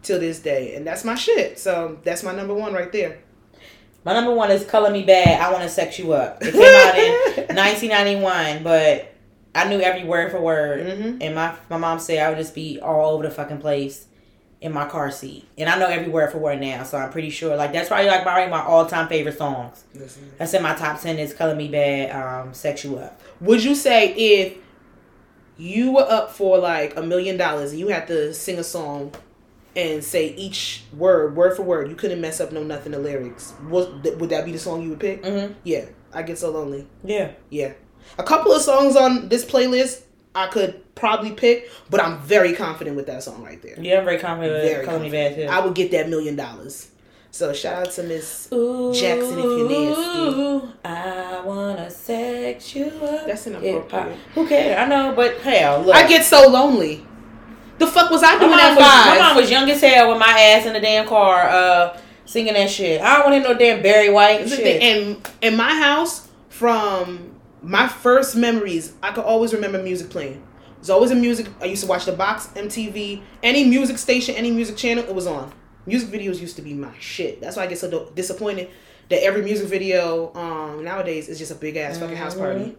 till this day. And that's my shit. So that's my number one right there. My number one is "Color Me Badd." I want to sex you up. It came out in *laughs* 1991, but I knew every word for word. Mhm. And my my mom said I would just be all over the fucking place in my car seat, and I know every word for word now. So I'm pretty sure. Like that's probably like probably my all time favorite songs. That's in my top ten. Is "Color Me Badd," um, "Sex You Up." Would you say if you were up for like a million dollars and you had to sing a song and say each word, word for word, you couldn't mess up no nothing the lyrics. Was, would that be the song you would pick? Mm-hmm. Yeah, I get so lonely. Yeah. Yeah. A couple of songs on this playlist I could probably pick, but I'm very confident with that song right there. Yeah, I'm very confident with Very "Color Me Badd" too. I would get that million dollars. So shout out to Miss Jackson if you're nasty. I wanna sex you up. That's inappropriate. Who cares? I know, but hell, look. I get so lonely. The fuck was I doing at was, five? my mom was young as hell with my ass in the damn car, uh, singing that shit. I don't want to hear no damn Barry White shit. And in my house, from my first memories, I could always remember music playing. There's always a music. I used to watch the box, MTV, any music station, any music channel, it was on. Music videos used to be my shit. That's why I get so disappointed that every music video um, nowadays is just a big ass fucking house party.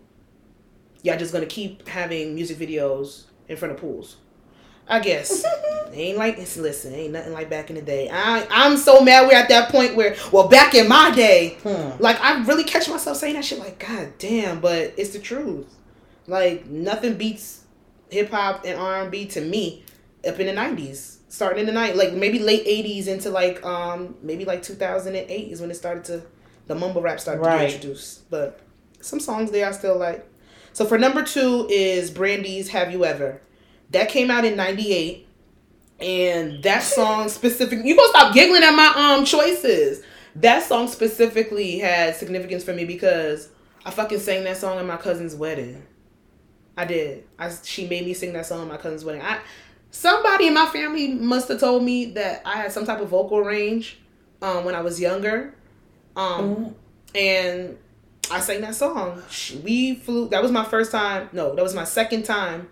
Y'all just gonna keep having music videos in front of pools. I guess. ain't like it's listen, ain't nothing like back in the day. I I'm so mad we're at that point where well back in my day, Hmm. like I really catch myself saying that shit like, God damn, but it's the truth. Like nothing beats hip hop and R and B to me up in the nineties. Starting in the night, like maybe late eighties into like um maybe like two thousand and eight is when it started to the mumble rap started to Right. be introduced. But some songs there I still like. So for number two is Brandy's "Have You Ever." That came out in '98, and that song specifically, you gonna stop giggling at my um choices? That song specifically had significance for me because I fucking sang that song at my cousin's wedding. I did. I she made me sing that song at my cousin's wedding. I somebody in my family must have told me that I had some type of vocal range um, when I was younger, um, and I sang that song. We flew. That was my first time. No, that was my second time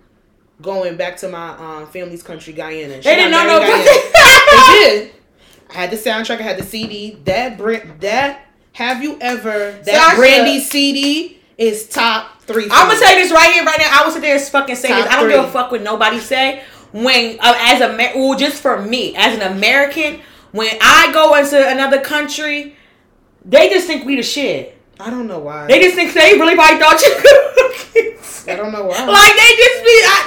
going back to my um, family's country, Guyana. She They didn't know no *laughs* they did. I had the soundtrack. I had the CD. That Bra- that have you ever that Sasha. Brandy CD is top three. I'm gonna say this right here, right now. I will sit there and fucking say Top this. I don't give a fuck what nobody say. When uh, as a Amer- well, just for me as an American, when I go into another country, they just think we the shit. I don't know why. They just think they really probably thought you. could. *laughs* I don't know why. like they just be. I,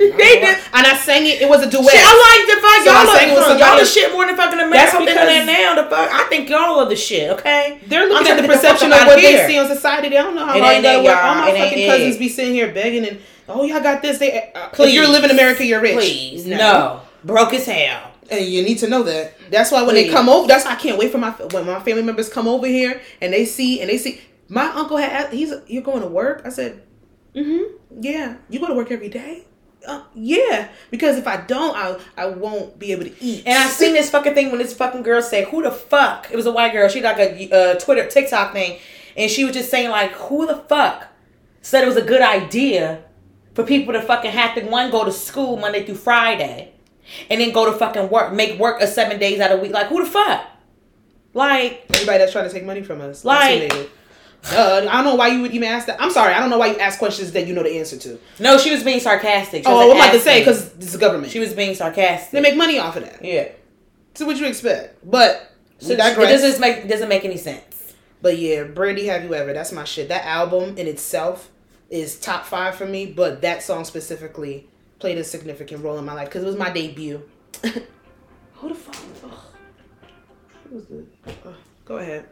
*laughs* they just. and I sang it. It was a duet. Shit, I like the fuck So y'all. sang it with Look, y'all the shit more than fucking America. I'm because- that now. The fuck, I think y'all are the shit. Okay, They're I'm looking at the the perception of outta what they see on society. They don't know how It hard ain't they it, work. y'all. All my It ain't fucking it. cousins be sitting here begging and oh y'all got this. They uh, Please. if you live in America, you're rich. please, no. broke as hell. And you need to know that. That's why when they come over, that's why I can't wait for my when my family members come over here and they see and they see my uncle had he's you're going to work. I said, mm-hmm, yeah. You go to work every day. Uh, yeah, because if I don't, I I won't be able to eat. And I seen this fucking thing when this fucking girl said, "Who the fuck?" It was a white girl. She like a uh, Twitter TikTok thing, and she was just saying like, "Who the fuck said it was a good idea for people to fucking have to one go to school Monday through Friday, and then go to fucking work, make work a seven days out of week? Like, who the fuck? Like, Everybody that's trying to take money from us. Like- That's who they did. Uh, I don't know why you would even ask that. I'm sorry. I don't know why you ask questions that you know the answer to. no, she was being sarcastic. Oh, wasn't I'm about to say because it's the government. she was being sarcastic. they make money off of that. yeah. So what you expect? But So it doesn't make doesn't make any sense. But yeah, Brandy, have you ever? That's my shit. That album in itself is top five for me. But that song specifically played a significant role in my life because it was my debut. *laughs* Who the fuck? Ugh. Who was this? Ugh. Go ahead.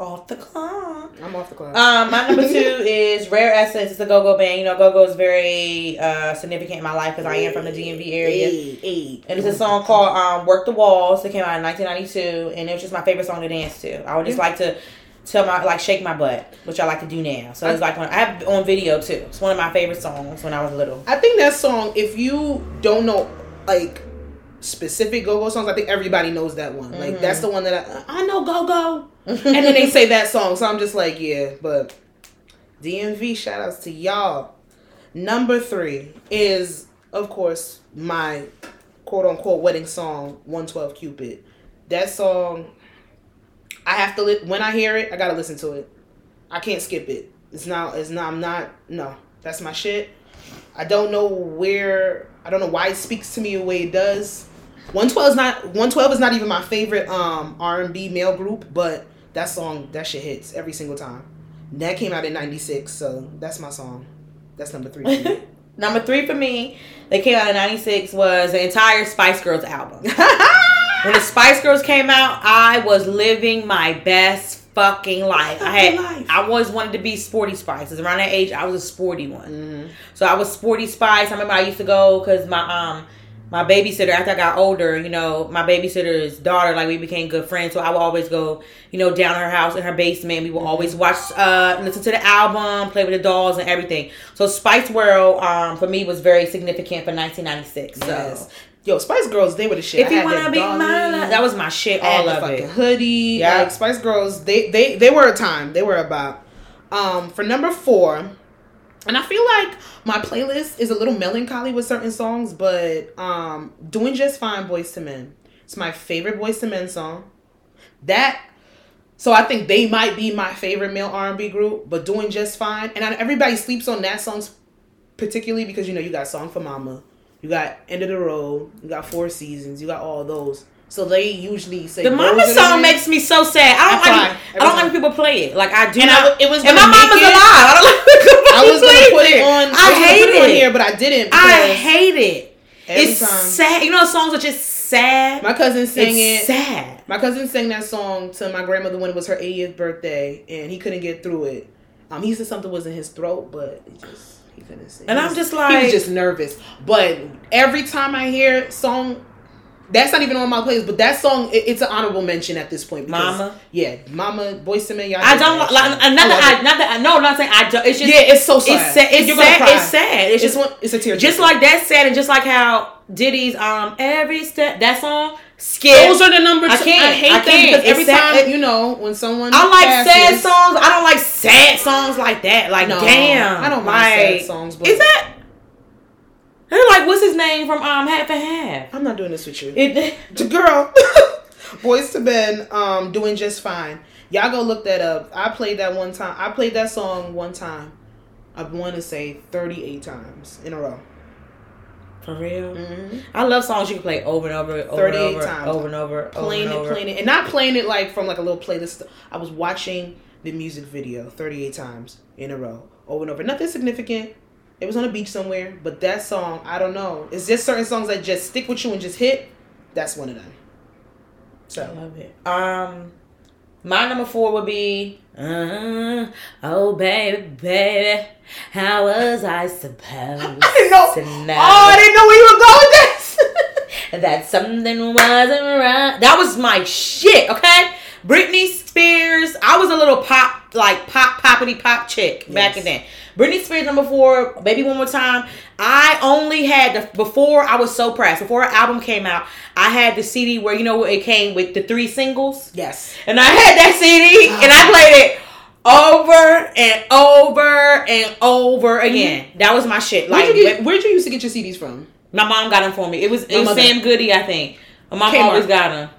Off the clock. I'm off the clock. Um, my number *laughs* two is Rare Essence. It's a go-go band. You know, go-go is very uh, significant in my life because I am from the DMV area. Hey, hey. And it's a song called um, "Work the Walls." It came out in 1992, and it was just my favorite song to dance to. I would just like to tell my like shake my butt, which I like to do now. So it's like when I have on video too. It's one of my favorite songs when I was little. I think that song, if you don't know, like, specific go-go songs, I think everybody knows that one. Mm-hmm. Like, that's the one that I, I know go-go. *laughs* and then they say that song. So I'm just like, yeah, but DMV, shout outs to y'all. Number three is, of course, my quote unquote wedding song, 112 Cupid. That song, I have to, li- when I hear it, I gotta listen to it. I can't skip it. It's not, it's not, I'm not, no, that's my shit. I don't know where, I don't know why it speaks to me the way it does. 112 is not 112 is not even my favorite um R&B male group, but that song that shit hits every single time. That came out in 96, so that's my song. That's number 3 for me. *laughs* Number three for me, that came out in '96, was the entire Spice Girls album. *laughs* when the Spice Girls came out, I was living my best fucking life. I had life. I always wanted to be sporty Spice. 'Cause around that age, I was a sporty one. Mhm. So I was sporty Spice. I remember I used to go because my um my babysitter after I got older, you know, my babysitter's daughter, like we became good friends. So I would always go, you know, down her house in her basement. We would always watch, uh, listen to the album, play with the dolls and everything. So Spice World, um, for me was very significant for 1996. So Yes. Yo, Spice Girls, they were the shit. if I you wanna that be Dolly, mine, that was my shit. I All of fucking it. hoodie. Yeah. Like Spice Girls, they they they were a time. They were about. Um, for number four, and I feel like my playlist is a little melancholy with certain songs, but um, doing just fine, Boyz II Men. It's my favorite Boyz II Men song. That. So I think they might be my favorite male R and B group, but doing just fine. And I, everybody sleeps on that song, particularly because you know you got Song for Mama, you got End of the Road, you got Four Seasons, you got all those. So they usually say The mama song makes me so sad. I don't I like. I don't time. like people play it. Like I do And not. I, it was and my mama's it- alive. I don't like people I was gonna put it on. I, I, hate it on it. here, but I didn't. I hate it. It's time. sad. You know, songs are just sad. My cousin sang it's it. sad. My cousin sang that song to my grandmother when it was her 80th birthday, and he couldn't get through it. Um, he said something was in his throat, but it just he couldn't sing. And I'm just he like- was just nervous. But every time I hear song, that's not even on my playlist. But that song, it, it's an honorable mention at this point. because- Mama? yeah, Mama, Boyz II Men, y'all. I don't like. Not I. Not that. I, no, I'm not saying I. Don't, it's just. yeah, it's so sad. It's sad. It's You're gonna sad. cry. It's sad. It's It's just one. It's a tear. just like that sad, and just like how Diddy's um every step that song skip. Those are the number two. I I, can't. hate I can't. because every sad. time you know when someone I like sad songs. I don't like sad songs like that. Like No, damn, I don't like, mind sad songs, but- is that? They're like, what's his name from um Half and Half? I'm not doing this with you. It, The girl, *laughs* Boyz II Men, um, doing just fine. Y'all go look that up. I played that one time. I played that song one time. I want to say 38 times in a row. For real. Mm-hmm. I love songs you can play over and over, over and 38 over, times. over and over, Playing over it, playing it, and not playing it like from like a little playlist. I was watching the music video 38 times in a row, over and over. Nothing significant. It was on a beach somewhere, but that song, I don't know. It's just certain songs that just stick with you and just hit. That's one of them. So I love it. Um, my number four would be, uh, oh baby, baby, how was I supposed I didn't know. to know Oh, I didn't know where you were going with this. *laughs* that something wasn't right? That was my shit. Okay, Britney Spears. I was a little pop, like pop, poppity pop chick back in then. Britney Spears number four, baby one more time. I only had the before I was so pressed. Before her album came out, I had the CD where you know it came with the three singles. yes. And I had that CD and I *sighs* played it over and over and over mm-hmm. again. That was my shit. Like Where'd you, get, where'd you used to get your CDs from? my mom got them for me. It was it My was mother. Sam Goody, I think. My mom Kmart. always got them.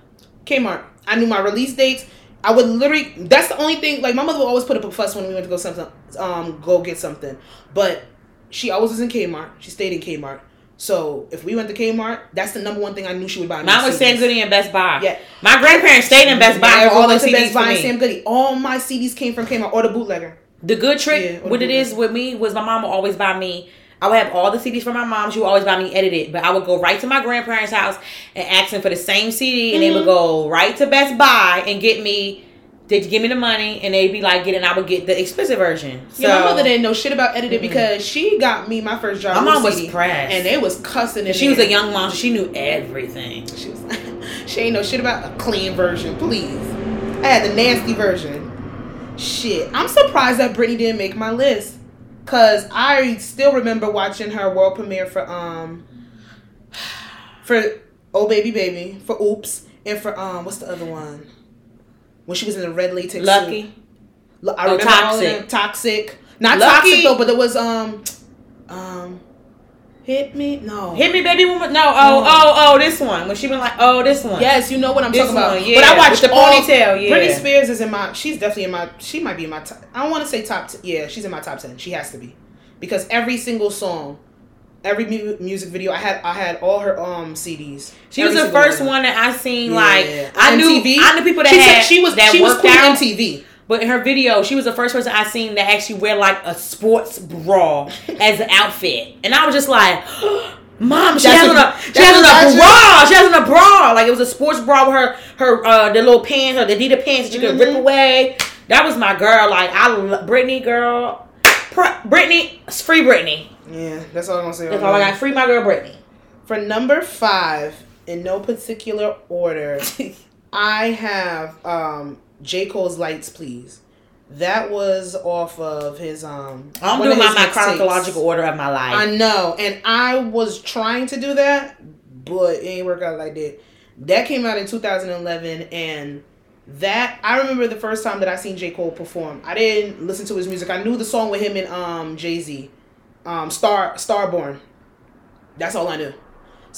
Kmart. I knew my release dates. I would literally. That's the only thing. Like my mother would always put up a fuss when we went to go something, um, go get something. But she always was in Kmart. She stayed in Kmart. So if we went to Kmart, that's the number one thing I knew she would buy. Mine was. Sam Goody and Best Buy. Yeah. My grandparents stayed in Best Buy for all the CDs Best Buy and. Sam Goody. All my CDs came from Kmart or the bootlegger. The good trick, Yeah, what it the with me was my mom would always buy me. I would have all the CDs from my mom. She would always buy me edited, but I would go right to my grandparents' house and ask them for the same CD, and they Mm-hmm. would go right to Best Buy and get me. They'd give me the money, and they'd be like, "Get it." And I would get the explicit version. So Yeah, my mother didn't know shit about edited because she got me my first job. My mom was CD, pressed. and they was cussing. In she was a young mom. so She knew everything. She was like, *laughs* she ain't know shit about a clean version, please. I had the nasty version. Shit. I'm surprised that Britney didn't make my list. Cause I still remember watching her world premiere for um for Oh Baby Baby, for Oops, and for um what's the other one? When she was in the red latex suit. Lucky. Lu- I Oh, remember Toxic. Toxic. Not Lucky- toxic though, but there was um um Hit Me? No. Hit me, baby. One more. No. Oh, No. oh, oh. This one. When she been like, oh, this one. Yes, you know what I'm This talking about. yeah, But I watched with the all- ponytail, yeah. Britney Spears is in my. She's definitely in my. She might be in my. Top, I don't want to say top. T- yeah, she's in my top ten. She has to be, because every single song, every mu- music video, I had. I had all her um CDs. She was the first one that I seen. Yeah. Like I knew, MTV. I knew people that she had said she was. that she was queen out. MTV. But in her video, she was the first person I seen that actually wear like a sports bra as an outfit, and I was just like, *gasps* "Mom, she That's has on a she has on what bra. She has on a bra. Like it was a sports bra with her her uh the little pants or the Adidas pants that you could rip Mhm. away. That was my girl. Like I love Britney, girl. Pr- Britney, free Brittany. Yeah, that's all I'm gonna say. That's all I got. Free my girl Britney. For number five, in no particular order, *laughs* I have um J. Cole's Lights Please. That was off of his um I'm doing my, my chronological order of my life. I know, and I was trying to do that, but it ain't work out like that. That came out in 2011, and that I remember the first time that I seen J. Cole perform. I didn't listen to his music. I knew the song with him and um Jay Z, um Star Starborn. That's all I knew.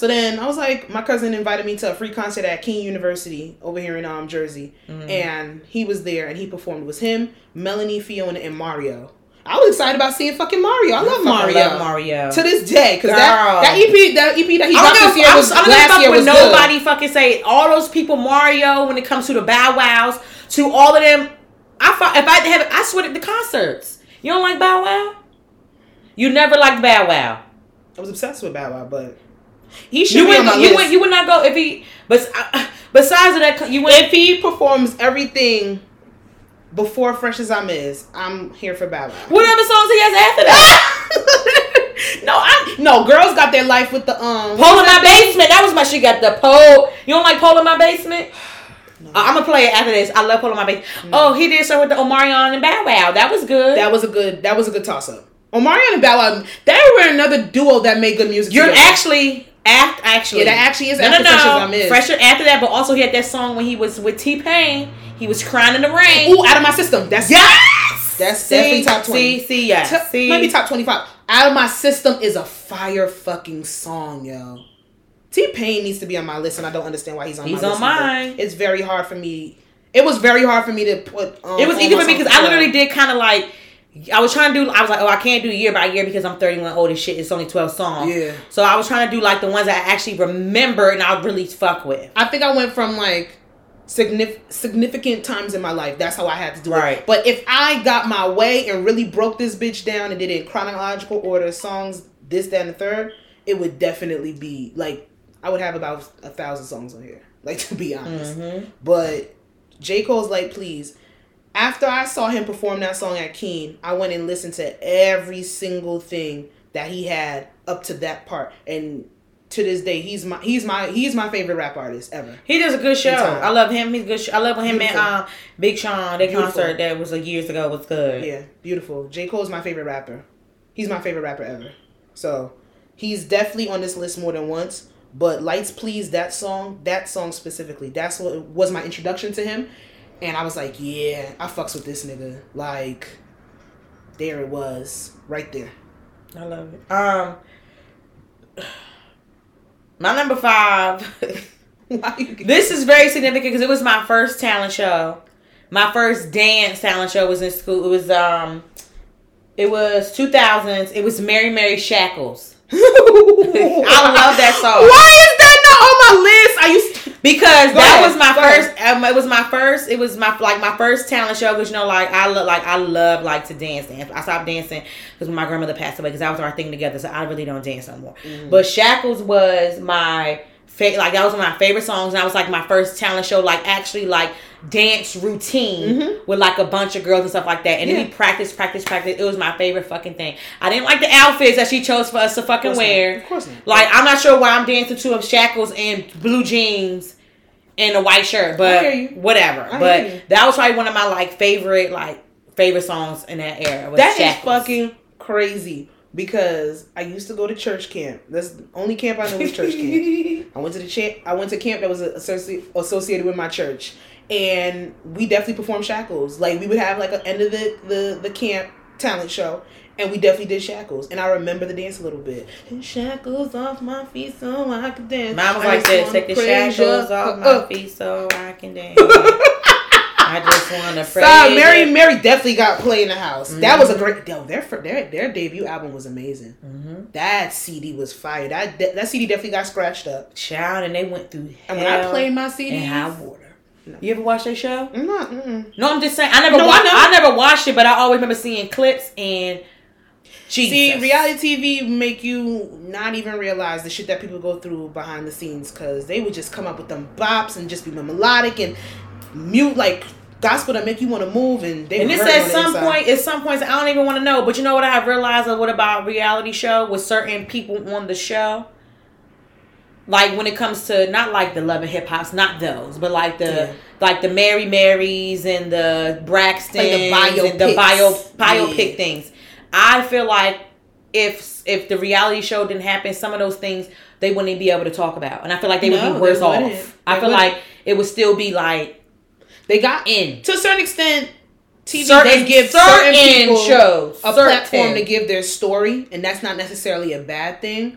So then I was like, my cousin invited me to a free concert at Kean University over here in um Jersey, Mm-hmm. and he was there and he performed. It was him, Melanie, Fiona, and Mario. I was excited about seeing fucking Mario. I love Mario. love Mario. To this day, because that, that EP that EP that he I dropped don't this year was I'm- I'm last year was with good. nobody fucking say all those people Mario when it comes to the Bow Wows to all of them. I if I have I swear to the concerts. You don't like Bow Wow? You never liked Bow Wow. I was obsessed with Bow Wow, but he should You be would on my you list. would you would not go if he but uh, besides of that you went if he performs everything before Fresh Azimiz, I'm here for Bow Wow. what other songs he has after that? *laughs* no, I no girls got their life with the um Pole in my basement. That was my she got the pole. You don't like pole in my basement? *sighs* I'm gonna play it after this. I love pole in my basement. Oh, he did so with the Omarion and Bow Wow. That was good. That was a good that was a good toss up. Omarion and Bow Wow, they were another duo that made good music. You're together. actually act actually. Yeah, that actually is no, after no, Fresh as no. I'm Fresher after that, but also he had that song when he was with T Pain. He was crying in the rain. Ooh, out of my system. That's yes, That's see, definitely top 20. See, see, yeah, T- see. maybe top twenty five. Out of my system is a fire fucking song, yo. T Pain needs to be on my list, and I don't understand why he's on. He's my on list mine. It's very hard for me. It was very hard for me to put. Um, It was easy for me because I literally did kind of like. I was trying to do. I was like, oh, I can't do year by year because I'm 31 old as shit. It's only 12 songs. Yeah. So I was trying to do like the ones that I actually remember and I really fuck with. I think I went from like signif- significant times in my life. That's how I had to do Right. it. But if I got my way and really broke this bitch down and did it in chronological order, songs this, that, and the third, it would definitely be like I would have about a thousand songs on here. Like *laughs* to be honest. Mm-hmm. But J. Cole's like, please. After I saw him perform that song at Kean, I went and listened to every single thing that he had up to that part. And to this day, he's my he's my he's my favorite rap artist ever. He does a good show. I love him. He's good. Sh- I love him Beautiful. and um, Big Sean. That Beautiful. concert that was like years ago was good. Yeah, beautiful. J. Cole's my favorite rapper. He's my favorite rapper ever. So he's definitely on this list more than once. But Lights Please, that song, that song specifically, that's what was my introduction to him. And I was like, yeah, I fucks with this nigga. Like, there it was. Right there. I love it. Um, *sighs* my number five. *laughs* Why you get- this is very significant because it was my first talent show. My first dance talent show was in school. It was um, it was 2000s. It was Mary Mary Shackles. *laughs* I love that song. Why is that not on my list? I used to- because Go that ahead, was my go first um, it was my first it was my like my first talent show because you know like i look like i love like to dance dance i stopped dancing because when my grandmother passed away because that was our thing together so i really don't dance no more. Mm-hmm. but shackles was my fa- like that was one of my favorite songs and that was like my first talent show like actually like dance routine with like a bunch of girls and stuff like that and then Mm-hmm. Yeah. we practice practice practice it was my favorite fucking thing i didn't like the outfits that she chose for us to fucking Of course not. wear Of course not. like I'm not sure why I'm dancing to of shackles and blue jeans and a white shirt, I but whatever. I but that was probably one of my like favorite like favorite songs in that era. Was That is Shackles. fucking crazy because I used to go to church camp. That's the only camp I know was church camp. *laughs* I went to the champ. I went to camp that was associ- associated with my church, and we definitely performed shackles. Like we would have like an end of the the, the camp talent show, and we definitely did shackles. And I remember the dance a little bit. And shackles off my feet so I could dance. Mine was I like take the shackles off my Uh, feet so I can dance. *laughs* I just want to praise. Sorry, Mary. Mary definitely got play in the house. That was a Mm-hmm. great. Yo, their their their debut album was amazing. Mhm. That CD was fire. That that CD definitely got scratched up. Child, and they went through And when I played my CD, and high water. You ever watch that show? Mm-mm. No, I'm just saying. I never No, watched. know. I, never watched it, but I always remember seeing clips and. Jesus. See, reality TV make you not even realize the shit that people go through behind the scenes because they would just come up with them bops and just be melodic and mute like gospel that make you want to move and they And this at some point, at some points, I don't even want to know. But you know what I have realized of what about reality show with certain people on the show? Like when it comes to not like the love and hip hops, not those, but like the Yeah. like the Mary Marys and the Braxtons Like the and the bio biopic Yeah. things. I feel like if if the reality show didn't happen, some of those things they wouldn't be able to talk about, and I feel like they would be worse off. I feel wouldn't. like it would still be like they got in to a certain extent. TV certain does give certain, people shows a certain. platform to give their story, and that's not necessarily a bad thing.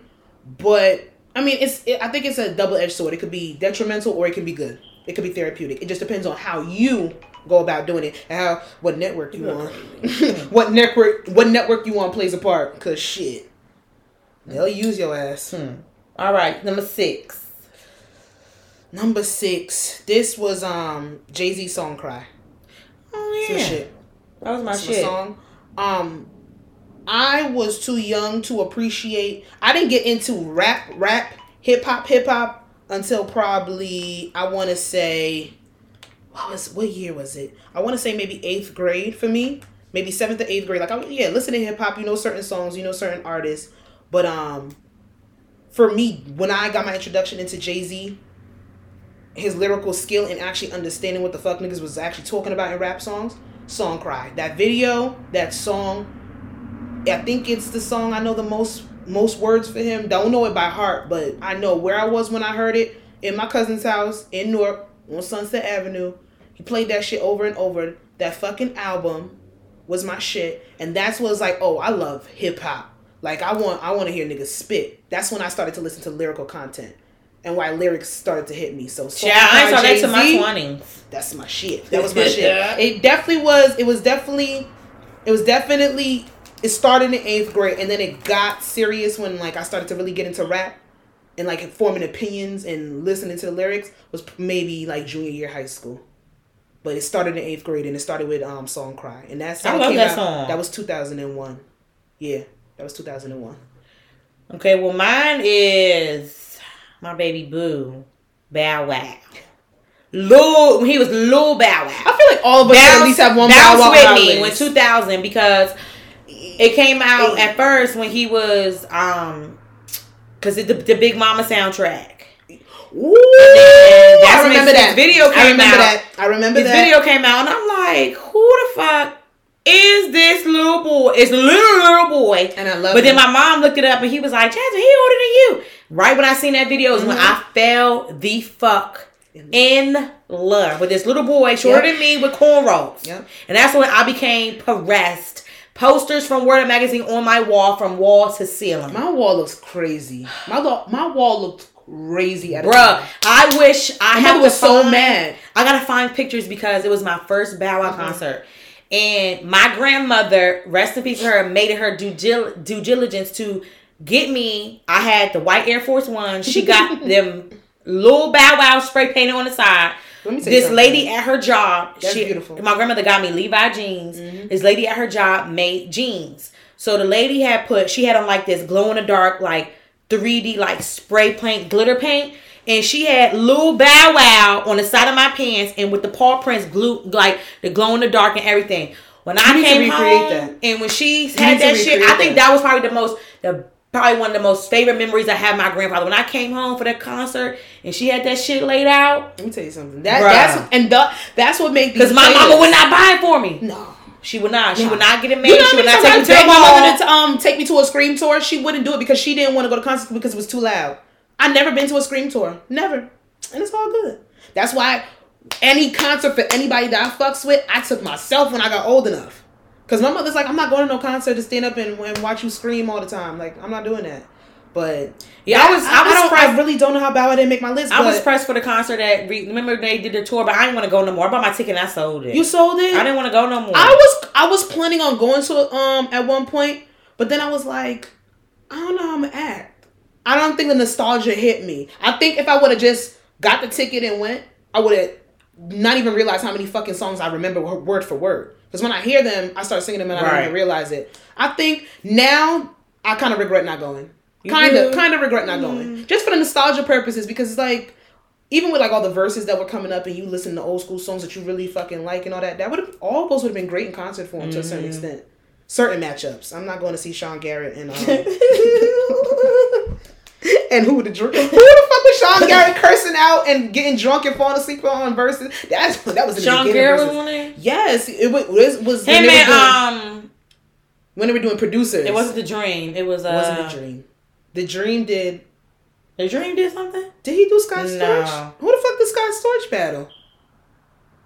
But I mean, it's it, I think it's a double edged sword. It could be detrimental or it can be good. It could be therapeutic. It just depends on how you go about doing it, and how what network you on, *laughs* what network what network you on plays a part. Cause shit, they'll use your ass. Hmm. All right, number six. Number six. This was um Jay Z song "Cry." Oh yeah, shit. that was my That's my shit. song. Um, I was too young to appreciate. I didn't get into rap, rap, hip hop, hip hop until probably I want to say, what was what year was it? I want to say maybe eighth grade for me, maybe seventh or eighth grade. Like I yeah, listen to hip hop. You know certain songs, you know certain artists, but um, for me when I got my introduction into Jay Z. His lyrical skill and actually understanding what the fuck niggas was actually talking about in rap songs song cry. That video that song i think it's the song i know the most most words for him. Don't know it by heart but i know where i was when i heard it. In my cousin's house in newark on sunset avenue. He played that shit over and over. That fucking album was my shit. And that's what was like oh i love hip-hop like i want i want to hear niggas spit. That's when i started to listen to lyrical content and why lyrics started to hit me so Song Yeah, I saw that to my twenties. that's my shit. That was my *laughs* shit. It definitely was. It was definitely. It was definitely. It started in eighth grade, and then it got serious when like I started to really get into rap, and like forming opinions and listening to the lyrics was maybe like junior year high school. But it started in eighth grade, and it started with um "Song Cry," and that song I love that out. song. That was two thousand and one. Yeah, that was two thousand and one. Okay, well mine is my baby boo, Bow Wow. Lil, when he was Lil Bow Wow. I feel like all of us should at least have one Bounce Bow Wow with me when 2000 because it came out at first when he was um because the, the Big Mama soundtrack. Ooh, that's I remember that video I came remember out. that. I remember His that. video came out and I'm like, who the fuck is this little boy? It's a little little boy. And I love But then my mom looked it up and he was like, Jasmine, he older than you. Right when I seen that video is when Mm-hmm. I fell the fuck in love with this little boy shorter Yep. than me with cornrows. Yep. And that's when I became pressed. Posters from Word Up Magazine on my wall from wall to ceiling. My wall looks crazy. My lo- my wall looked crazy at Bruh. I wish I had was so find- mad. I gotta find pictures because it was my first Bow Mm-hmm. Wow concert. And my grandmother, rest in peace her, made her due, dil- due diligence to get me. I had the white Air Force One. She *laughs* got them little Bow Wow spray painted on the side. Let me tell This something. lady at her job, That's she, beautiful. Mm-hmm. My grandmother got me Levi jeans. This lady at her job made jeans. So the lady had put, she had on like this glow in the dark, like 3D, like spray paint, glitter paint. And she had Lil Bow Wow on the side of my pants and with the paw prints glue, like the glow in the dark and everything. When I need to came home that. and when she had that shit, I think that. that was probably the most, the probably one of the most favorite memories I have my grandfather. When I came home for that concert and she had that shit laid out, Let me tell you something. That that's and the, that's what made because my mama would not buy it for me. No. She would not. She No. would not get it made. You know she would not take it to my mother to um take me to a scream tour? She wouldn't do it because she didn't want to go to concerts because it was too loud. I never been to a scream tour. Never. And it's all good. That's why any concert for anybody that I fucks with, I took myself when I got old enough. Cause my mother's like, I'm not going to no concert to stand up and, and watch you scream all the time. Like, I'm not doing that. But Yeah, I was- I was don't, I really don't know how bad I didn't make my list. I was pressed for the concert at. Remember they did the tour, but I didn't want to go no more. I bought my ticket and I sold it. You sold it. I didn't want to go no more. I was I was planning on going to um at one point, but then I was like, I don't know how I'm gonna act. I don't think the nostalgia hit me. I think if I would have just got the ticket and went, I would have not even realized how many fucking songs I remember word for word. Because when I hear them, I start singing them and I don't even realize it. I think now I kind of regret not going. Kind of, kind of regret not going, just for the nostalgia purposes. Because it's like even with like all the verses that were coming up and you listen to old school songs that you really fucking like and all that, that would have all those would have been great in concert form to a certain extent. Certain matchups. I'm not going to see Sean Garrett and um, *laughs* *laughs* and who the dr- *laughs* who the fuck was Sean Garrett cursing out and getting drunk and falling asleep on verses. That's that was in the Sean beginning Garrett was verses. on there. Yes, it was was, was when, Him they and doing, um, when they were doing producers. it wasn't the dream. It was uh, It wasn't the dream. The dream did. The dream did something. Did he do Scott No. Storch? Who the fuck did Scott Storch battle?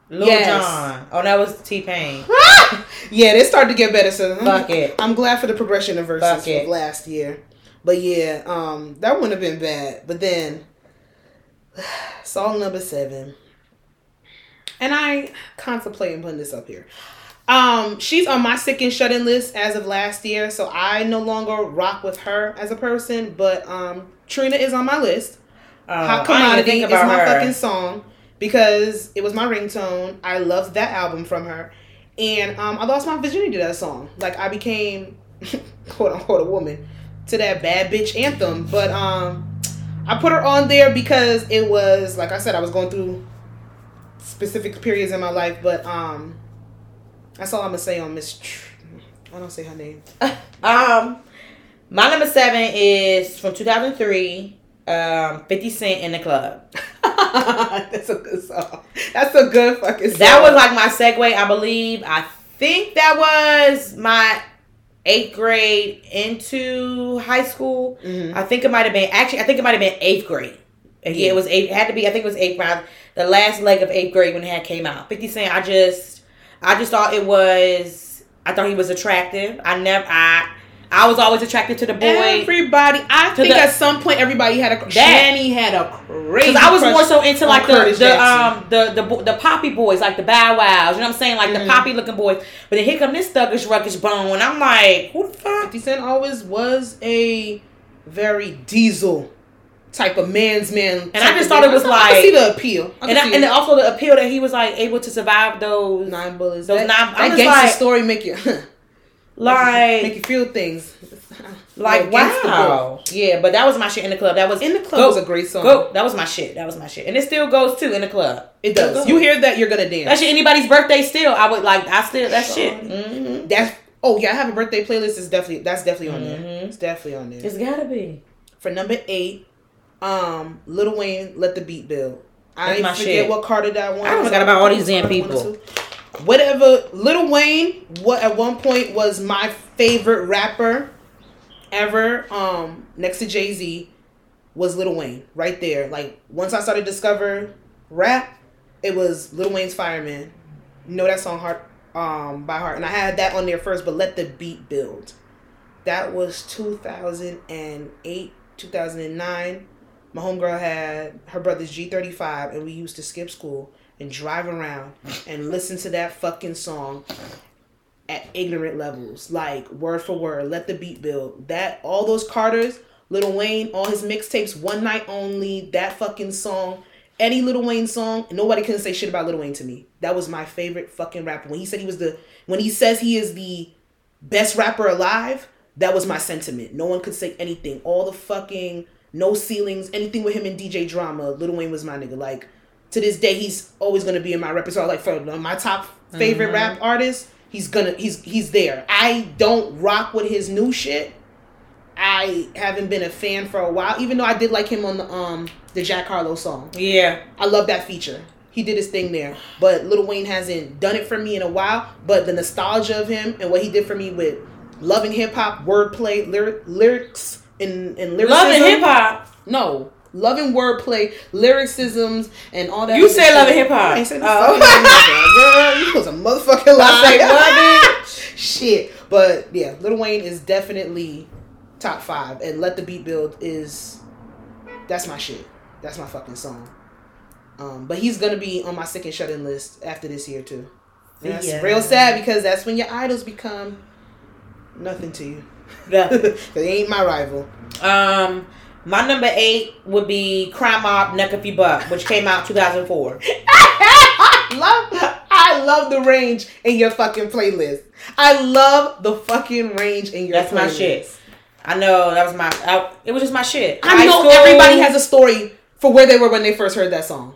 Lil Yes. Jon. Oh, that was T Pain. *laughs* yeah, they started to get better. So I'm, it. I'm glad for the progression of verses Fuck it. last year. But yeah, um, that wouldn't have been bad. But then, *sighs* song number seven. and I contemplating putting this up here. Um, she's on my sick and shut in list as of last year, so I no longer rock with her as a person. But um, Trina is on my list. Uh, Hot Commodity is my fucking song because it was my ringtone. I loved that album from her, and um, I lost my virginity to that song. Like I became *laughs* quote unquote a woman to that bad bitch anthem. But um, I put her on there because it was like I said, I was going through specific periods in my life. But um, that's all I'm gonna say on Miss. Tr- I don't say her name. *laughs* Um, my number seven is from 2003. Um, 50 Cent in the club. *laughs* that's a good song. That's a good fucking song. That was like my segue, I believe. I think that was my eighth grade into high school. Mhm. I think it might have been actually. I think it might have been eighth grade. Uh, Yeah, it was eight. It had to be. I think it was eighth grade. The last leg of eighth grade when it had came out. Fifty Cent. I just, I just thought it was. I thought he was attractive. I never. I. I was always attracted to the boy. Everybody, I think the- at some point everybody had a That- Shani had a crazy. Because I was crush more so into like the the um the, the bo- the poppy boys, like the Bow Wows. You know what I'm saying? Like Mhm. the poppy looking boys. But then here come this thuggish ruckish bone, and I'm like, who the fuck? 50 Cent always was a very diesel type of man's man. And I just thought it was I can- I like- see the appeal. I And I, and also the appeal that he was like able to survive those nine bullets. those that, nine- I'm That gangster like- story make you *laughs* like make you feel things. *laughs* like wow. Yeah, but that was my shit in the club. That was In the club Go- was a great song. Go, that was my shit. That was my shit, and it still goes too in the club. It does. You hear that, you're gonna dance. That shit. Anybody's birthday still, I would like. I still that shit. hmm That's oh yeah, I have a birthday playlist. Is definitely that's definitely on there. Mhm. It's definitely on there. It's gotta be. For number eight, um, Little Wayne, Let the Beat Build. I That's forget shit. what Carter that one. I forgot about all these damn people. Whatever, Little Wayne. What at one point was my favorite rapper ever. Um, next to Jay Z, was Little Wayne right there. Like once I started discover rap, it was Little Wayne's Fireman. You know that song heart um by heart, and I had that on there first. But let the beat build. That was two thousand and eight, two thousand and nine. My homegirl had her brother's G thirty five, and we used to skip school and drive around and listen to that fucking song at ignorant levels, like word for word. Let the beat build. That all those Carters, Little Wayne, all his mixtapes, one night only. That fucking song, any Little Wayne song, nobody can say shit about Little Wayne to me. That was my favorite fucking rapper. When he said he was the, when he says he is the best rapper alive, that was my sentiment. No one could say anything. All the fucking no ceilings, anything with him and DJ Drama. Little Wayne was my nigga. Like to this day, he's always gonna be in my repertoire. Like for my top favorite rap artist, he's gonna he's he's there. I don't rock with his new shit. I haven't been a fan for a while, even though I did like him on the um the Jack Harlow song. Yeah. I love that feature. He did his thing there. But Lil Wayne hasn't done it for me in a while. But the nostalgia of him and what he did for me with loving hip hop, wordplay, lyric, lyrics, and, and lyricism. Loving hip hop. No. Loving wordplay, lyricisms, and all that. You say shit. loving hip hop. I ain't say Oh. *laughs* girl. You was a motherfucking lie. I say what, bitch? *laughs* Shit. But yeah, Lil Wayne is definitely top five. And Let the Beat Build is that's my shit. That's my fucking song. Um, but he's gonna be on my sick and shut in list after this year too. And that's Yeah. real sad because that's when your idols become nothing to you. Yeah. *laughs* Cause he ain't my rival. Um, my number eight would be Crime Mob Knuck If You Buck, which came out 2004. I *laughs* love I love the range in your fucking playlist. I love the fucking range in your That's my playlist. shit. I know that was my. I, it was just my shit. I know school- everybody has a story for where they were when they first heard that song.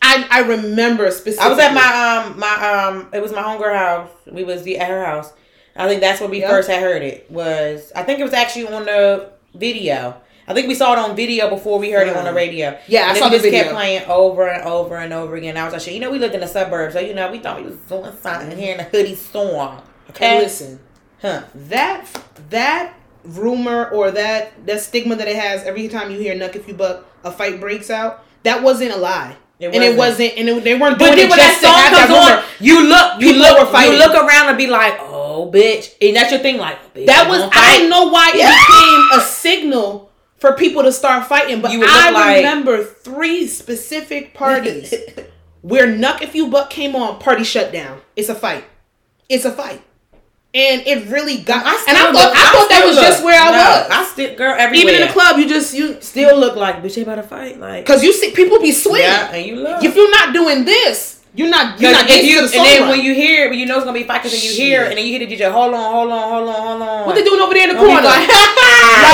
I I remember specifically. I was at my um my um it was my homegirl house. We was the, at her house. I think that's where we Yeah. first had heard it. Was I think it was actually on the video. I think we saw it on video before we heard it on the Uh, radio. yeah, I and then saw the just video. kept playing over and over and over again. I was like, shit, you know, we lived in the suburbs, so you know, we thought we was doing something here in a hoodie storm. Okay, And listen, huh? that that rumor or that that stigma that it has every time you hear "Knuck if you buck," a fight breaks out. That wasn't a lie, It and it wasn't, and it, they weren't doing But it then when just that to song have that on, you look, you look, you look around and be like, oh, bitch, and that's your thing, like, bitch, That was I don't know why it became a signal for people to start fighting, but You I like- remember three specific parties *laughs* where Knuck If You Buck came on, party shut down. It's a fight. It's a fight. And it really got. I and I thought, look- I thought that was look- just where I no, was. I still, girl, everywhere. Even in the club, you just you still look like bitch. They about to fight, like because you see people be swinging. yeah, and you look. If you're not doing this, you're not. You're not if getting you, to and the song then right. when you hear it, when you know it's gonna be fight, because then you hear it, and then you hear the DJ. Hold on, hold on, hold on, hold on. what they doing over there in the And corner? *laughs*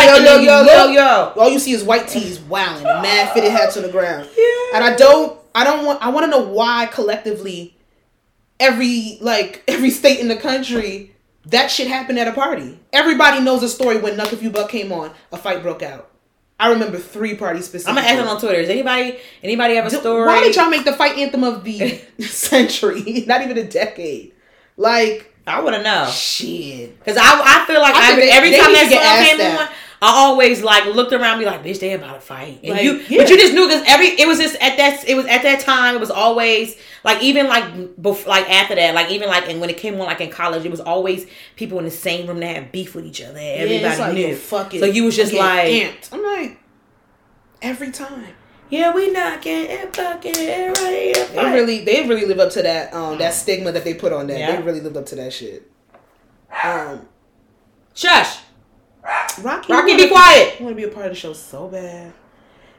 yo, yo, yo, yo, yo. All you see is white tees and mad fitted hats on the ground. Yeah. And I don't I don't want I want to know why collectively every like every state in the country that shit happened at a party. Everybody knows a story when Knuck If You Buck came on, a fight broke out. I remember three parties specifically. I'm gonna ask them on Twitter. Is anybody anybody have a story? Why did y'all make the fight anthem of the *laughs* century? *laughs* Not even a decade. Like I want to know. shit. Cause I, I feel like I I they- every they time that song asked came on, I always like looked around, be like, "Bitch, they about to fight." And Like, you, yeah. but you just knew because every it was just at that it was at that time it was always like even like bef- like after that like even like and when it came on like in college it was always people in the same room that had beef with each other. Yeah, Everybody it's like, knew. yo, fuck it. So you was just like, amped. I'm like every time. Yeah, we knocking and fucking and ready to They really, they really live up to that um that stigma that they put on that. Yeah. They really lived up to that shit. Um, Shush, Rocky, Rocky, be quiet. I want to be a part of the show so bad.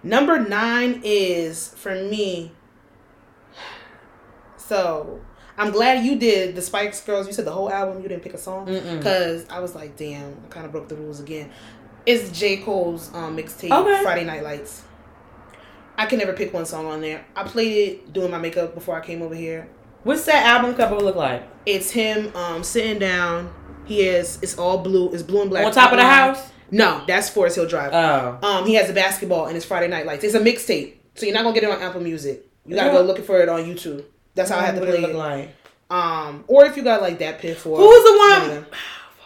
Number nine is for me. So I'm glad you did the Spice Girls. You said the whole album. You didn't pick a song because I was like, damn, I kind of broke the rules again. It's J Cole's um, mixtape, Okay. Friday Night Lights. I can never pick one song on there. I played it doing my makeup before I came over here. What's that album cover look like? It's him um, sitting down. He is. It's all blue. It's blue and black. On top of the house? No, that's Forest Hill Drive. Oh, Um, he has a basketball and it's Friday Night Lights. It's a mixtape, so you're not gonna get it on Apple Music. You gotta Yeah. go looking for it on YouTube. That's how I had to what play it look it. like. Um, or if you got like that piff or Who's the one.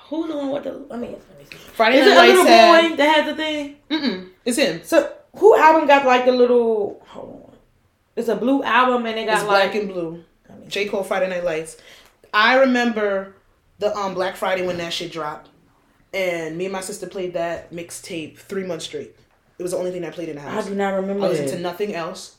Who's the one with the? Let me. Let me see. Friday Is Night it a Lights little had- boy that has the thing? Mm-mm, it's him. So who album got like the little? Hold on. It's a blue album and it got It's like. black and blue. J Cole Friday Night Lights. I remember the um Black Friday when that shit dropped, and me and my sister played that mixtape three months straight. It was the only thing I played in the house. I do not remember. I listened this. to nothing else.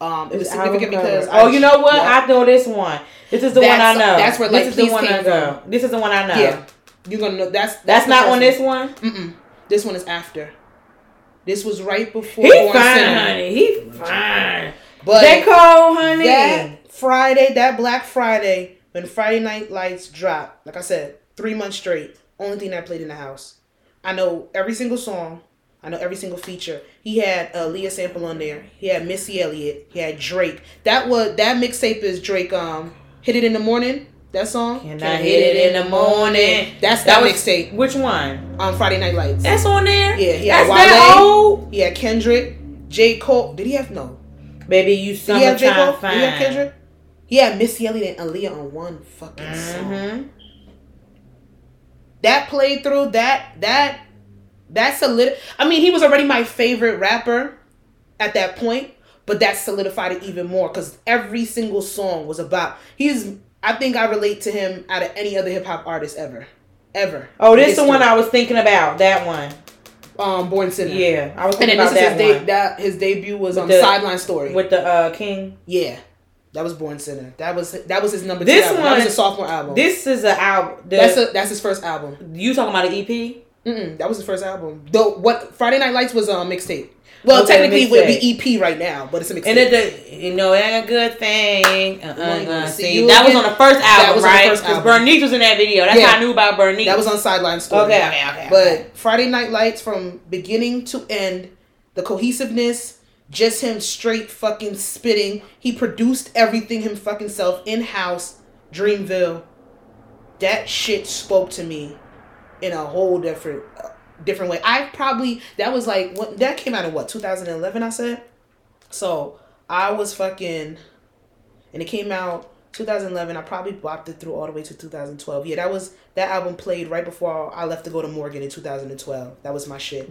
Um, it was significant because oh, I- you know what? Yeah. I know this one. This is the one I know. that's where, this is the one I go. This is the one I know. Yeah, you're gonna know that's That's, the not on this one. Mm-mm. This one is after. This was right before He Born fine, Sinner. honey. He fine. But they Cole, honey. that Friday, that Black Friday, when Friday Night Lights dropped, like I said, three months straight, only thing that played in the house. I know every single song. I know every single feature. He had a Leah sample on there. He had Missy Elliott. He had Drake. That was that mixtape is Drake. Um, hit it in the morning. That song. Can I hit it in the morning? That's that, was mixtape. Which one? On Friday Night Lights. That's on there. Yeah, yeah. had That's that old. He had Kendrick, J. Cole. Did he have no? Baby, you Did he have J. Cole? fine. Did he have Kendrick? He had Missy Elliott and Aaliyah on one fucking song. Mm-hmm. That played through that that that solid. I mean, he was already my favorite rapper at that point, but that solidified it even more because every single song was about. He's. I think I relate to him out of any other hip hop artist ever, ever. Oh, this the one. I was thinking about. That one. um Born Sinner. Yeah, I was And thinking about is that his de- one that his debut was on the- Sideline Story. with the uh, King. Yeah, that was Born Sinner. That was that was his number This two album. that was one- his sophomore album. This is an album. That's a, that's his first album. you talking about an EP? Mm-mm, that was his first album. Though what Friday Night Lights was a mixtape. Well, Okay, technically it would be EP right now, but it's a mixtape. And it, you know, it ain't a good thing. Uh, uh, uh, see that was on the first That album, right? Because. Bernice was in that video. That's Yeah. how I knew about Bernice. that was on Sideline Story. okay, okay, okay. But Friday Night Lights from beginning to end, the cohesiveness, just him straight fucking spitting. He produced everything him fucking self in house, Dreamville. That shit spoke to me in a whole different different way. I probably that was like what that came out in what 2011 I said. So, I was fucking and it came out 2011. I probably bopped it through all the way to 2012. Yeah, that was that album played right before I left to go to Morgan in 2012. That was my shit.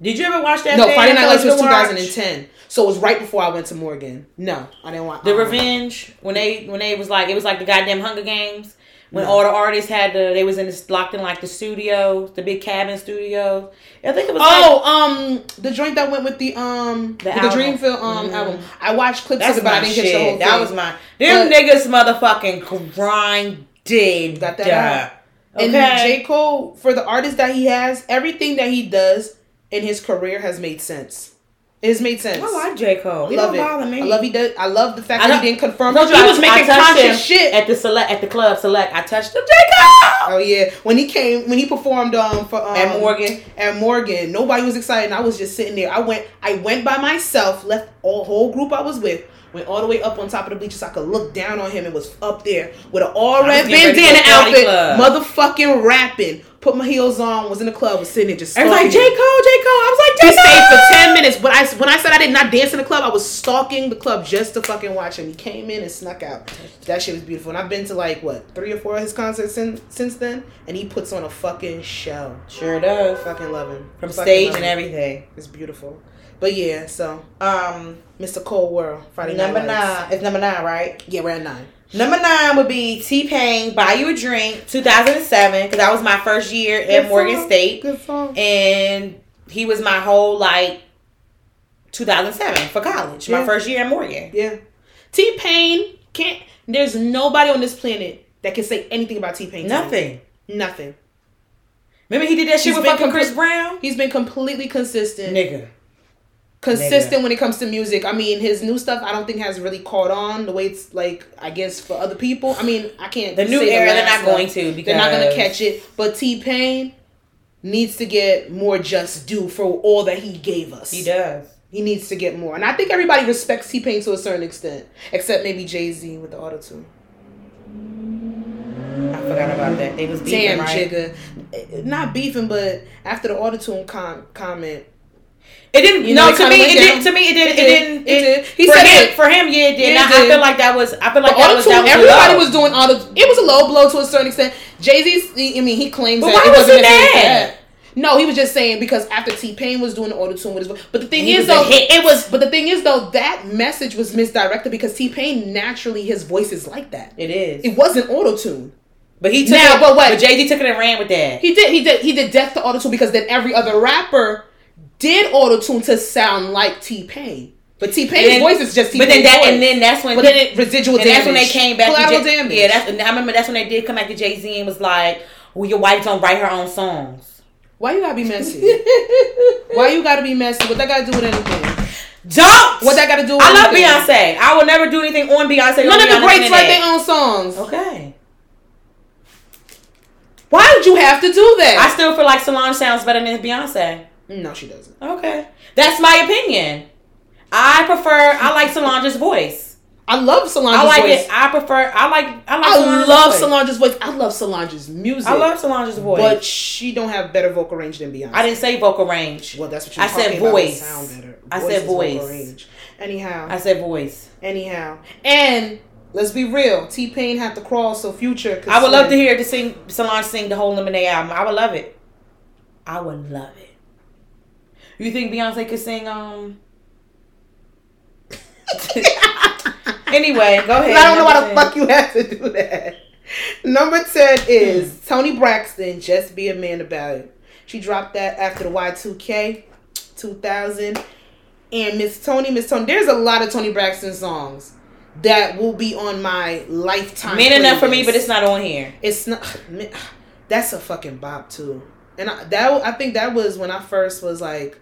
Did you ever watch that? No, Friday Night Lights was 2010. So it was right before I went to Morgan. No, I didn't want The Revenge when they when they was like it was like the goddamn Hunger Games When No. all the artists had the, they was in this locked in like the studio, the big cabin studios. I think it was. like, Oh, um, the joint that went with the um The the Dreamville um Mhm. album. I watched clips that's of it, but I didn't shit. catch the whole thing. that thing. was my. Them But- niggas motherfucking grinded. Got that. Okay. And J Cole, for the artist that he has, everything that he does in his career has made sense. It has made sense. I like J Cole. I He love don't it. bother me. I love he does. I love the fact I that he didn't confirm. Told you he I- was making I conscious shit. at the select at the club select. I touched him, J Cole Oh yeah, when he came, when he performed um for um, and Morgan. at Morgan, nobody was excited. And I was just sitting there. I went, I went by myself, left all whole group I was with, went all the way up on top of the bleachers so I could look down on him and was up there with an all red was getting ready bandana outfit, motherfucking rapping. Put my heels on, was in the club, was sitting there just. I was like J Cole. J Cole. I was like He stayed for ten minutes. When I when I said I did not dance in the club, I was stalking the club just to fucking watch him. He came in and snuck out. That shit was beautiful. And I've been to like what three or four of his concerts since since then, and he puts on a fucking show. Sure does. Fucking love him From Fucking stage and everything. It's beautiful. But yeah, so Um, Mr. Cole World Friday number Night Lights. nine. It's number nine, right? Yeah, we're at nine. Number nine would be T Pain, Buy You a Drink, 2007, because that was my first year at Good Morgan song. State. Good song. And he was my whole, like, 2007 for college. My first year at Morgan. Yeah. T Pain can't. There's nobody on this planet that can say anything about T Pain. Nothing. Nothing. Remember he did that shit He's with fucking compl- Chris Brown? He's been completely consistent. Nigga. Consistent when it comes to music. I mean, his new stuff I don't think has really caught on the way it's like I guess for other people. I mean, I can't. The new era, they're last not going to because They're not gonna catch it. But T Pain needs to get more just due for all that he gave us. He does. He needs to get more, and I think everybody respects T Pain to a certain extent, except maybe Jay Z with the auto tune. I forgot about that. They was beefing, Damn, right? Jigga, Eh, not beefing, but after the auto tune com- comment, It didn't. You know, no, to me, it didn't. To me, it didn't. It It, did. didn't. It did. He for said him, it. for him, yeah, it did. Yeah, And it I, I feel like that was. I feel like that was. That was everybody was doing auto. It was a low blow to a certain extent. Jay Z, I mean, he claims But that why it was wasn't he mad? No, he was just saying because after T Pain was doing the auto tune with his, but the thing is though, it was. But the thing is though, that message was misdirected because T Pain naturally his voice is like that. It is. It wasn't auto tune. but he took Now, it. but what- But Jay Z took it and ran with that. He did. He did. He did death to auto tune because then every other rapper did auto tune to sound like T Pain. But T Pain's voice is just T But then that, voice. and then that's when. but then it residual and damage. that's when they came back. Collateral to Jay, damage. Yeah, that's. I remember that's when they did come back to Jay Z and was like, "Well, your wife don't write her own songs." Why you gotta be messy? Why you gotta be messy? What that gotta do with anything? Don't. What that gotta do with I love anything? Beyonce. I will never do anything on Beyonce. None on of the greats write their own songs. Okay. Why did you have to do that? I still feel like Solange sounds better than Beyonce. No, she doesn't. Okay. That's my opinion. I prefer I like Solange's voice. I love Solange's I like voice. it. I prefer I like I like I Solange's love voice. Solange's voice. I love Solange's music. I love Solange's voice. but she don't have better vocal range than Beyonce. I didn't say vocal range. Well, that's what you're I said voice. Sound better. I said voice. range. Anyhow, I said voice. anyhow, and let's be real. T Pain had to crawl so Future. I would love to hear to sing Solange sing the whole Lemonade album. I would love it. I would love it. You think Beyonce could sing um *laughs* Anyway, go ahead. I don't know why the fuck you have to do that. Number 10 is Toni Braxton, Just Be a Man About It. She dropped that after the Y2K 2000. And Miss Toni, Miss Toni, there's a lot of Toni Braxton songs that will be on my lifetime. Men enough for me, but it's not on here. It's not. That's a fucking bop too. And I, that I think that was when I first was like,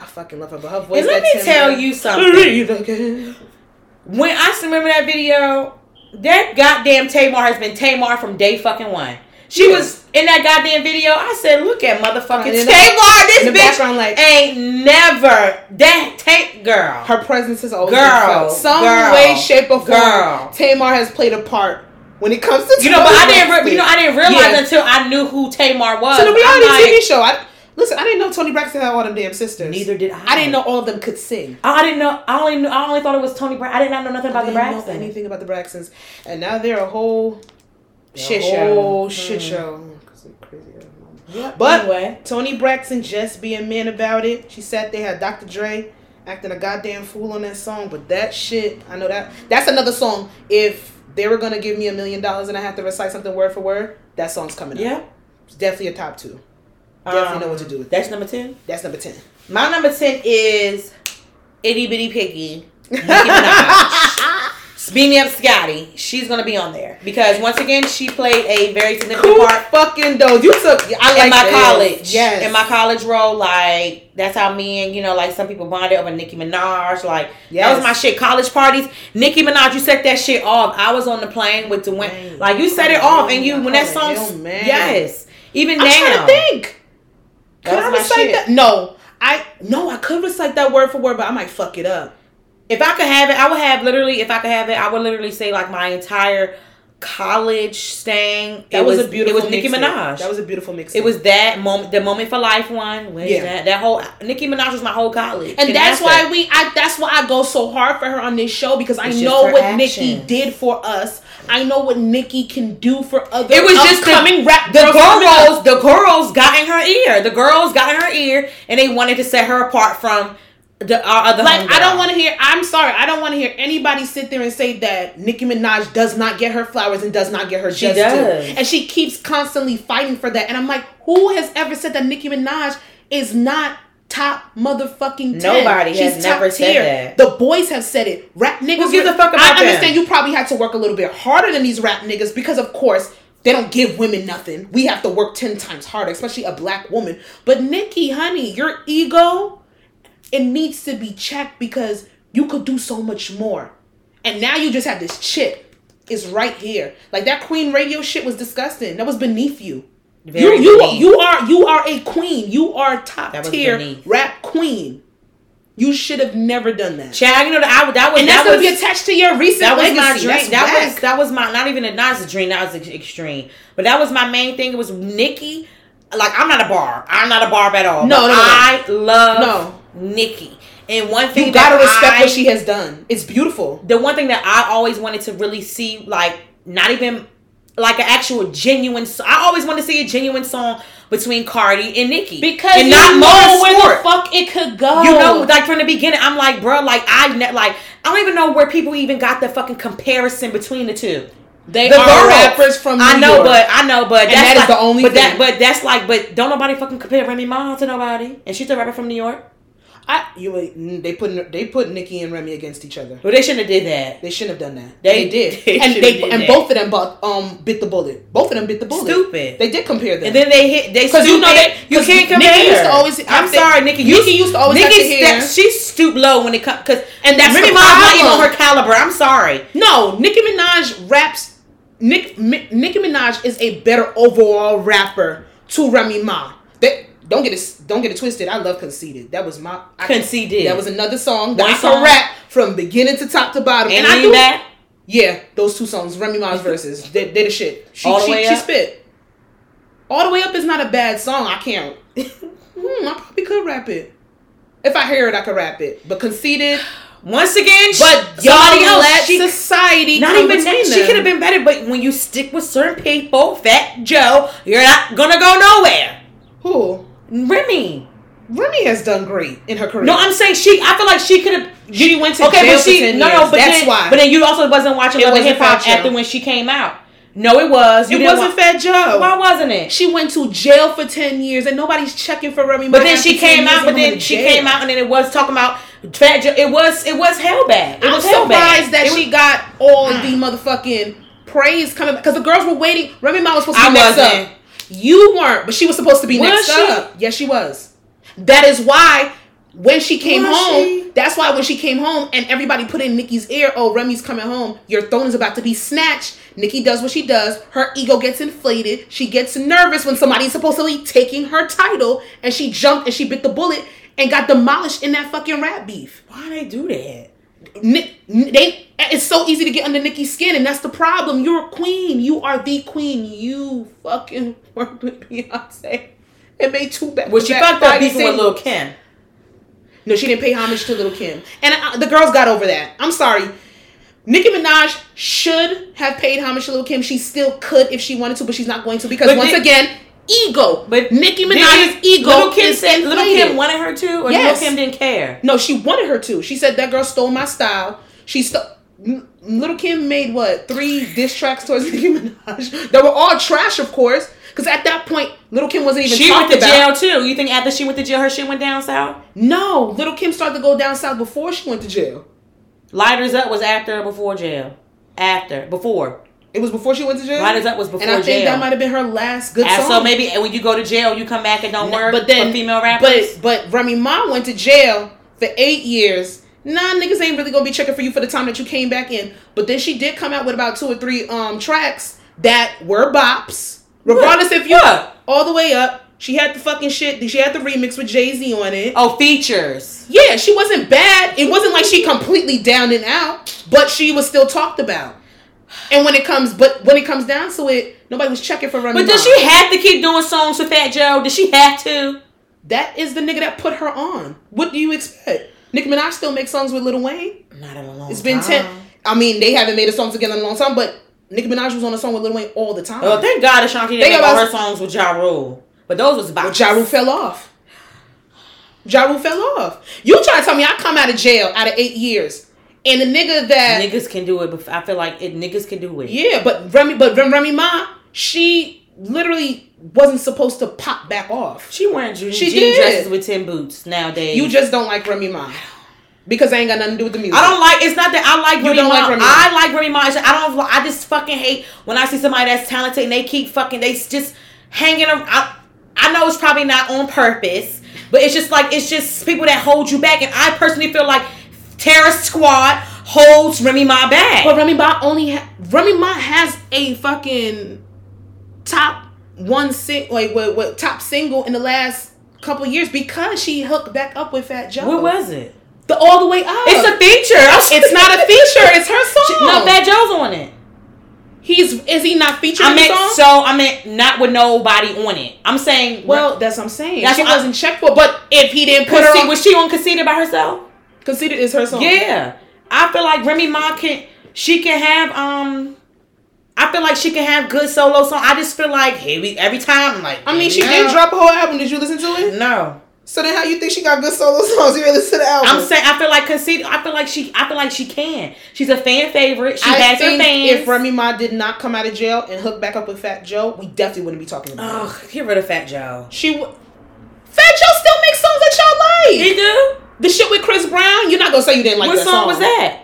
I fucking love her. But her voice. And let me tell you something. Breathe again. When I remember that video, that goddamn Tamar has been Tamar from day fucking one. She Yeah. was in that goddamn video. I said, "Look at motherfucking And in the- Tamar. This bitch like- ain't never that tank girl." Her presence is always Girl. Some girl, way, shape, or form. girl. Tamar has played a part when it comes to you know, but I didn't. Re- you know, I didn't realize Yeah. until I knew who Tamar was. So the reality TV show. I listen. I didn't know Toni Braxton had all them damn sisters. Neither did I. I didn't know all of them could sing. I didn't know. I only knew. I only thought it was Toni Braxton. I did not know nothing about I the didn't know Braxton. anything about the Braxtons, and now they're a whole shit whole- show. Shit mm. show. they're crazy. ass mama. Yep, But anyway, Toni Braxton just being man about it. She sat there, had Dr. Dre acting a goddamn fool on that song. But that shit, I know that that's another song. If they were gonna give me a million dollars and I have to recite something word for word, that song's coming up. Yeah. up. It's definitely a top two. I definitely um, know what to do with That's number ten. That's number ten. My number ten is Itty Bitty Piggy. Nicki *laughs* Minaj. Beam me up, Scotty. She's gonna be on there because once again she played a very significant Who part fucking those? You took. I like in my this. college. Yes. In my college role, like that's how me and you know, like some people bonded over Nicki Minaj. Like that Yes. was my shit. College parties, Nicki Minaj. You set that shit off. I was on the plane with Dwayne. Man. Like you set it off, and you when that song, yes, even I'm now. trying to think. That Could I recite shit. that? No, I no, I could recite that word for word, but I might fuck it up. If I could have it, I would have literally. If I could have it, I would literally say like my entire college staying. That it was, a beautiful. It was Nicki. Minaj. That was a beautiful mix. It was that moment, the moment for life one. When Yeah. that, that whole Nicki Minaj was my whole college, and that's after- why we. I that's why I go so hard for her on this show because I It's just know what Nicki did for us. I know what Nicki can do for other. It was just the- coming rap. the girls girls, the girls got in her ear. The girls got in her ear, and they wanted to set her apart from the our other. Like I don't want to hear. I'm sorry. I don't want to hear anybody sit there and say that Nicki Minaj does not get her flowers and does not get her She does. due. And she keeps constantly fighting for that. And I'm like, who has ever said that Nicki Minaj is not top motherfucking 10? Nobody has never said that. The boys have said it. Rap niggas. gives a fuck about I them? understand you probably had to work a little bit harder than these rap niggas because of course. They don't give women nothing. We have to work 10 times harder, especially a black woman. But Nicki, honey, your ego, it needs to be checked because you could do so much more. And now you just have this chick is right here. Like that Queen radio shit was disgusting. That was beneath you. Very you you beneath. you are you are a queen. You are top tier beneath. rap queen. You should have never done that. Child, you know that I, that was and that's that gonna was, be attached to your recent that was my legacy. dream. That's That was that was my not even a not a dream. That was extreme. But that was my main thing. It was Nicki. Like I'm not a bar. I'm not a barb at all. No, no, no. I love No. Nicki. And one thing you gotta that respect I, what she has done. It's beautiful. the one thing that I always wanted to really see, like not even like an actual genuine. I always wanted to see a genuine song between Cardi and Nicki Because and you not know where motorsport. the fuck it could go. You know, like from the beginning, I'm like, bro, like I ne- like I don't even know where people even got the fucking comparison between the two. they The are girls. rappers from New I know, York. but I know, but And that's that is like, the only But that, thing. but that's like, but don't nobody fucking compare Remy Ma to nobody, and she's a rapper from New York. I you they put they put Nicki and Remy against each other. Well, they shouldn't have did that. They shouldn't have done that. They- They, did, *laughs* they and they and that. both of them but um bit the bullet. Both of them bit the bullet. Stupid. They did compare them. And then they hit. They 'Cause you know that- you can't compare. used to always I'm have sorry, Nikki. Nicki used to always have Nicki to hear- step- she stooped low when it comes because And that's Remy Ma's not even on her caliber. I'm sorry. no, Nicki Minaj raps. Nick Mi- Nicki Minaj is a better overall rapper to Remy Ma. Don't get it don't get it twisted. I love Conceited. That was my I, Conceited. That was another song that One I song. rap from beginning to top to bottom. And, And, I do back. Yeah, those two songs, Remy Ma's verses, they, they the shit. She, All the she, Way she Up? spit. All the way up is not a bad song. I can't. *laughs* hmm, I probably could rap it. If I hear it, I could rap it. But conceited. Once again, But somebody y'all else. let She, society not even that. She could have been better. But when you stick with certain people, Fat Joe, you're not gonna go nowhere. Who? Remy. Remy has done great in her career. No, I'm saying she. I feel like she could have. She went to okay, jail but she for 10 no no. But That's then, why. But then you also wasn't watching Love and Hip Hop after when she came out. No, it was. You it wasn't wa- Fat Joe. Why wasn't it? She went to jail for ten years, and nobody's checking for Remy. But then she came out. But then she came out, and then it was talking about Fat Joe. It was it was hell bad. It I'm was hell bad. surprised that was- she got all the mm. motherfucking praise coming because the girls were waiting. Remy Ma was supposed to be I next wasn't. up. You weren't, but she was supposed to be Was next she? up. Yes, she was. That is why when she came Was home, she? that's why when she came home and everybody put in Nicki's ear, oh, Remy's coming home. Your throne is about to be snatched. Nicki does what she does. Her ego gets inflated. She gets nervous when somebody's supposedly taking her title, and she jumped and she bit the bullet and got demolished in that fucking rap beef. Why they do that? Nick, they it's so easy to get under Nicki's skin, and that's the problem. You're a queen. You are the queen. You fucking *laughs* worked with Beyonce and made two back. Well, she fucked up beefing with. Lil Kim. No, she didn't pay homage to Little Kim, and uh, the girls got over that. I'm sorry. Nicki Minaj should have paid homage to Little Kim. She still could if she wanted to, but she's not going to because But once did- again, ego. But Nicki Minaj's ego Little Kim said Little. Kim wanted her to, or Yes. Little Kim didn't care. No, she wanted her to. She said that girl stole my style. She stole. Little Kim made what three diss tracks towards *laughs* Nicki Minaj. They were all trash, of course, because at that point, Little Kim wasn't even She went to about. jail too. You think after she went to jail, her shit went down south? No, Little Kim started to go down south before she went to jail. Lighters Up was after or before jail? After. Before. It was before she went to jail. Lighters Up was before and I think jail. that might have been her last good And song. so maybe when you go to jail, you come back and don't work but then for female rappers. But but Remy Ma went to jail for eight years. Nah, niggas ain't really gonna be checking for you for the time that you came back in. But then she did come out with about two or three um tracks that were bops. Regardless if you What? all the way up. She had the fucking shit. She had the remix with Jay Z on it. oh, features. Yeah, she wasn't bad. It wasn't like she completely down and out, but she was still talked about. And when it comes, but when it comes down to it, nobody was checking for Remy. But does she have to keep doing songs with Fat Joe? Does she have to? That is the nigga that put her on. What do you expect? Nicki Minaj still makes songs with Lil Wayne. Not in a long It's been ten. I mean, they haven't made a song together in a long time, but Nicki Minaj was on a song with Lil Wayne all the time. Well, thank God Ashanti didn't make all her songs with Ja Rule. But those was about but Ja Rule fell off. Ja Rule fell off. You try to tell me I come out of jail out of eight years, and the nigga that Niggas can do it, but I feel like it, niggas can do it. yeah, but Remy, but Remy Ma, she literally wasn't supposed to pop back off. She wearing jean, She jean dresses with Tim boots nowadays. You just don't like Remy Ma because I ain't got nothing to do with the music. I don't like. It's not that I like You Remy don't Ma. like Remy Ma. I like Remy Ma. I don't. I just fucking hate when I see somebody that's talented and they keep fucking. They just hanging around. I, I know it's probably not on purpose, but it's just like it's just people that hold you back. And I personally feel like Terrorist Squad holds Remy Ma back. But Remy Ma only ha- Remy Ma has a fucking top one sing like what, what top single in the last couple years because she hooked back up with Fat Joe. what was it? the all the way up? It's a feature. it's not a feature. It's her song. No, Fat Joe's on it. He's is he not featured I in the meant song? so. I meant not with nobody on it. I'm saying. well, that's what I'm saying. That's she what I- wasn't checked for. But if he didn't put her on, was she on Conceited by herself? Conceited is her song. Yeah, I feel like Remy Ma can. She can have. Um, I feel like she can have good solo song. I just feel like we every time. I'm like, I mean, she yeah. did drop a whole album. Did you listen to it? No, So then, how you think she got good solo songs? *laughs* You listen to the album. I'm saying I feel like Conceited. I feel like she. I feel like she can. She's a fan favorite. She I has her fans. if Remy Ma did not come out of jail and hook back up with Fat Joe, we definitely wouldn't be talking about it. oh, get rid of Fat Joe. She w- Fat Joe still makes songs that y'all like. He do. The shit with Chris Brown, you're not gonna say you didn't like what that song, was that?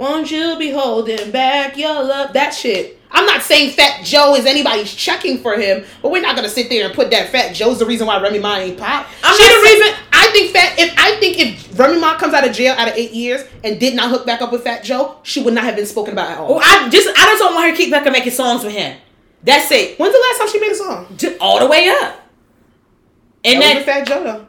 Won't you be holding back your love? That shit. I'm not saying Fat Joe is anybody's checking for him, but we're not gonna sit there and put that Fat Joe's the reason why Remy Ma ain't pop. I'm she not the reason. I think Fat. If I think if Remy Ma comes out of jail out of eight years and did not hook back up with Fat Joe, she would not have been spoken about at all. Well, I just I just don't want her to keep back and making songs with him. That's it. When's the last time she made a song? All the way up. And that that, Fat Joe though.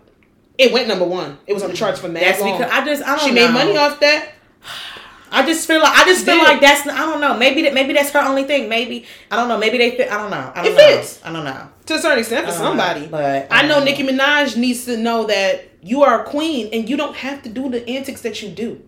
It went number one. It was on the charts for mad that's long. because I just I don't she know. made money off that. *sighs* *sighs* I just feel like I just feel did. like that's I don't know. Maybe that maybe that's her only thing. Maybe I don't know. Maybe they fit. I don't know. I don't It know. fits. I don't know. To a certain extent, for I don't know, somebody. but I know um, Nicki Minaj needs to know that you are a queen and you don't have to do the antics that you do.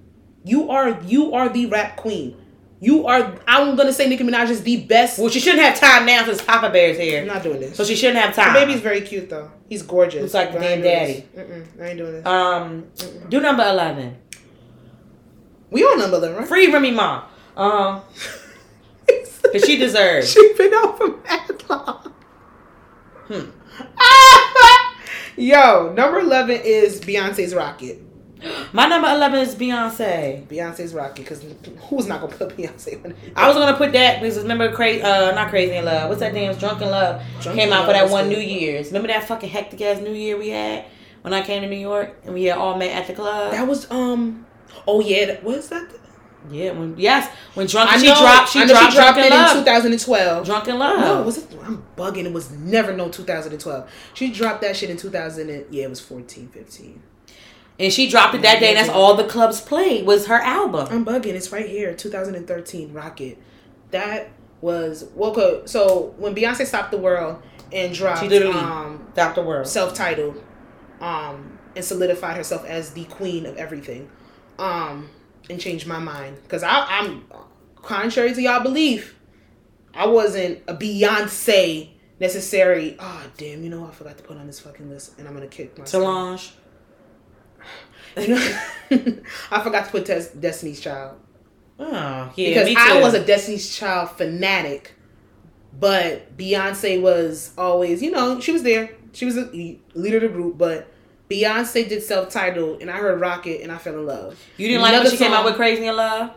You are you are the rap queen. You are. I'm gonna say Nicki Minaj is the best. Well, she shouldn't have time now since Papa Bear's here. I'm not doing this. So she shouldn't have time. the baby's very cute though. He's gorgeous. Looks like the But I ain't damn doing this. Mm-mm, I ain't doing this. um, do number eleven. We on number eleven, right? Free Remy Ma. Um, cause *laughs* she deserves. she been out for mad long. Hmm. *laughs* Yo, number eleven is Beyonce's Rocket. *gasps* My number eleven is Beyonce. Beyonce's Rocket, because who's not gonna put Beyonce on? I was gonna put that because remember crazy, uh, not crazy in love. What's that damn Drunk in Love Drunken came out for that one. New Year's. Remember that fucking hectic ass New Year we had when I came to New York and we had all met at the club. That was um. Oh yeah, that, is that? yeah, when yes, when Drunken I she dropped, she I know dropped, she dropped it Love. in 2012. Drunk in Love. No, was it? I'm bugging. It was never no 2012. She dropped that shit in 2000. And, yeah, it was 14, 15. and she dropped it that day, and that's all the clubs played was her album. I'm bugging. It's right here, 2013 Rocket. That was well. okay, So when Beyonce stopped the world and dropped She literally um, Dr. World. self-titled, um, and solidified herself as the queen of everything, um, and changed my mind because I'm contrary to y'all belief, I wasn't a Beyonce necessary. Oh damn! You know I forgot to put on this fucking list, and I'm gonna kick myself. Solange. *sighs* You know, *laughs* I forgot to put Tes- Destiny's Child. Oh, yeah, because I was a Destiny's Child fanatic, but Beyonce was always, you know, she was there. She was a leader of the group, but Beyonce did self-titled, and I heard Rocket, and I fell in love. You didn't like Another when she came out with Crazy in Love?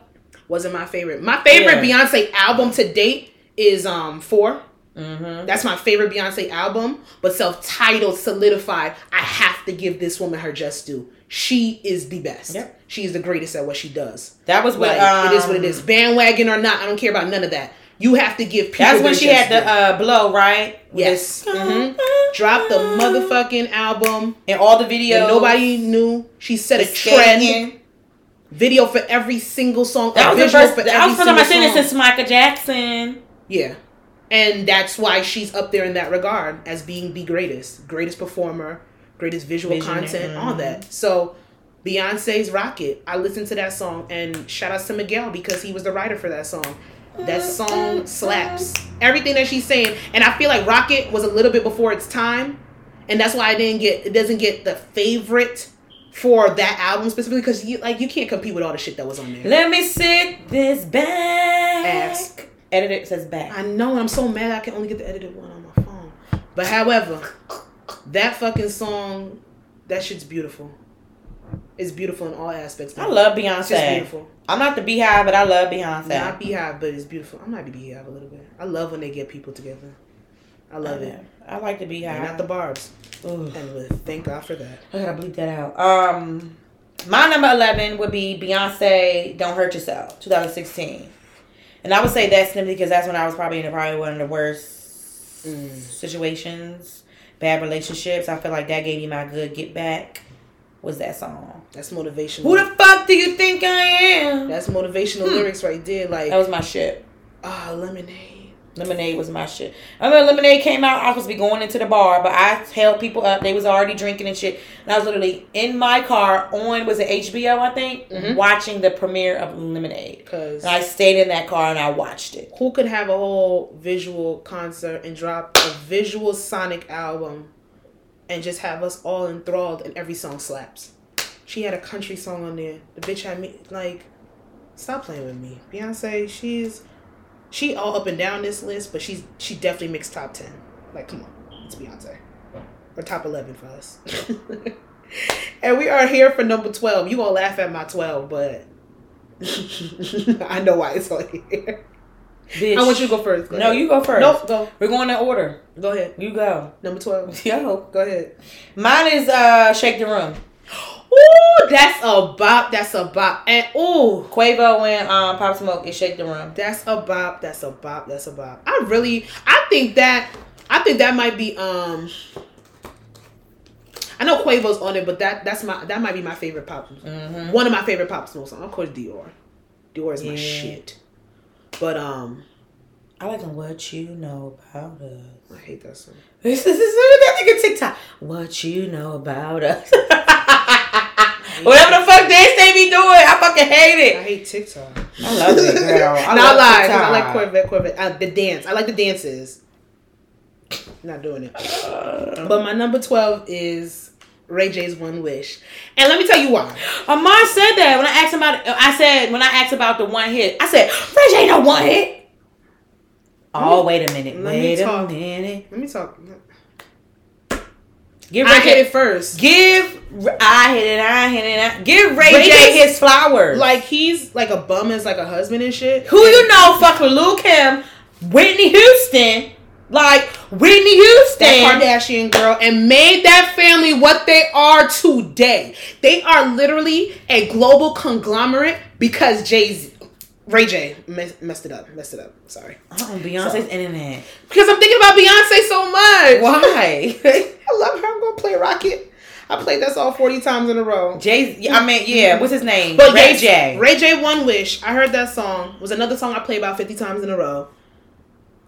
Wasn't my favorite. My favorite Yeah. Beyonce album to date is um Four. Mm-hmm. That's my favorite Beyonce album, but self-titled, solidified. I have to give this woman her just due. She is the best. Yep. She is the greatest at what she does. That was what Like, um, it is what it is. Bandwagon or not, I don't care about none of that. You have to give people. That's when she had the uh, blow, right? Yes. Mhm. Drop the motherfucking album. and all the videos. nobody knew. She set a trend. Video for every single song. That was the first. for That was the first time I seen it since Michael Jackson. Yeah. And that's why she's up there in that regard as being the greatest, greatest performer, greatest visual Visionary, content, all mhm. that. So Beyonce's Rocket, I listened to that song and shout out to Miguel because he was the writer for that song. That song slaps. Everything that she's saying. And I feel like Rocket was a little bit before its time. And that's why I didn't get it doesn't get the favorite for that album specifically because you like you can't compete with all the shit that was on there. Let me sit this back. Ass. Edit it says back. I know, and I'm so mad I can only get the edited one on my phone. But however, that fucking song, that shit's beautiful. It's beautiful in all aspects. I love Beyonce. It's just beautiful. I'm not the BeyHive, but I love Beyonce. Not BeyHive, but it's beautiful. I might be BeyHive a little bit. I love when they get people together. I love it. I like the And BeyHive. not the Barbs. Ooh. And thank God for that. I gotta bleep that out. Um, my number eleven would be Beyonce. Don't hurt yourself. 2016, and I would say that's simply because that's when I was probably in probably one of the worst Mm. situations, bad relationships. I feel like that gave me my good get back. Was that song? That's motivational. Who the fuck do you think I am? That's motivational Hmm. lyrics right there. Like, That was my shit. ah, lemonade. Lemonade was my shit. I remember Lemonade came out. I was supposed to be going into the bar, but I held people up. They was already drinking and shit. And I was literally in my car on was it HBO I think Mhm. watching the premiere of Lemonade. Because And I stayed in that car and I watched it. who could have a whole visual concert and drop a visual sonic album and just have us all enthralled and every song slaps. She had a country song on there. The bitch had me like stop playing with me. Beyonce she's she all up and down this list but she's she definitely makes top 10 like come on it's beyonce. Or top 11 for us. *laughs* And we are here for number 12 you gonna laugh at my 12 but *laughs* i know why it's on here Bitch. I want you to go first. Go no, ahead. you go first. Nope, go. We're going in order. Go ahead. You go. Number 12. *laughs* Yo. Go ahead. Mine is uh Shake the Room. *gasps* Ooh, that's a bop. That's a bop. And ooh, Quavo and um Pop Smoke is Shake the Room. that's a bop. That's a bop. That's a bop. I really, I think that, I think that might be, um, I know Quavo's on it, but that that's my that might be my favorite pop. Mm-hmm. One of my favorite pop smoke songs. Of course, Dior. Dior is my Yeah. shit. But um, I like them. What you know about us? I hate that song. *laughs* This is that nigga TikTok. What you know about us? *laughs* Whatever the fuck dance they be doing, I fucking hate it. I hate TikTok. I love it, girl. I *laughs* Not lie, 'cause I like Corvette, Corvette. Uh, the dance. I like the dances. Not doing it. *sighs* But my number twelve is Ray J's One Wish, and let me tell you why. Amar said that when I asked him about. I said when I asked about the one hit, I said Fresh ain't no one hit. Oh wait a minute, let me wait a talk. minute. Let me talk. Give I Ray hit J, it first. give I hit it, I hit it. I, give Ray, Ray J J's- his flowers. Like he's like a bum as like a husband and shit. who you know fuck with Lil Kim, Whitney Houston, like Whitney Houston. that Kardashian girl and made that family what they are today. They are literally a global conglomerate because Jay Z, Ray J mess, messed it up. Messed it up. Sorry. Oh, Beyonce's internet. Because I'm thinking about Beyonce so much. Why? *laughs* I love her. I'm gonna play Rocket. I played that song 40 times in a row. Jay, I mean, yeah. What's his name? But Ray yes, J. Ray J One Wish. I heard that song. Was another song I played about 50 times in a row.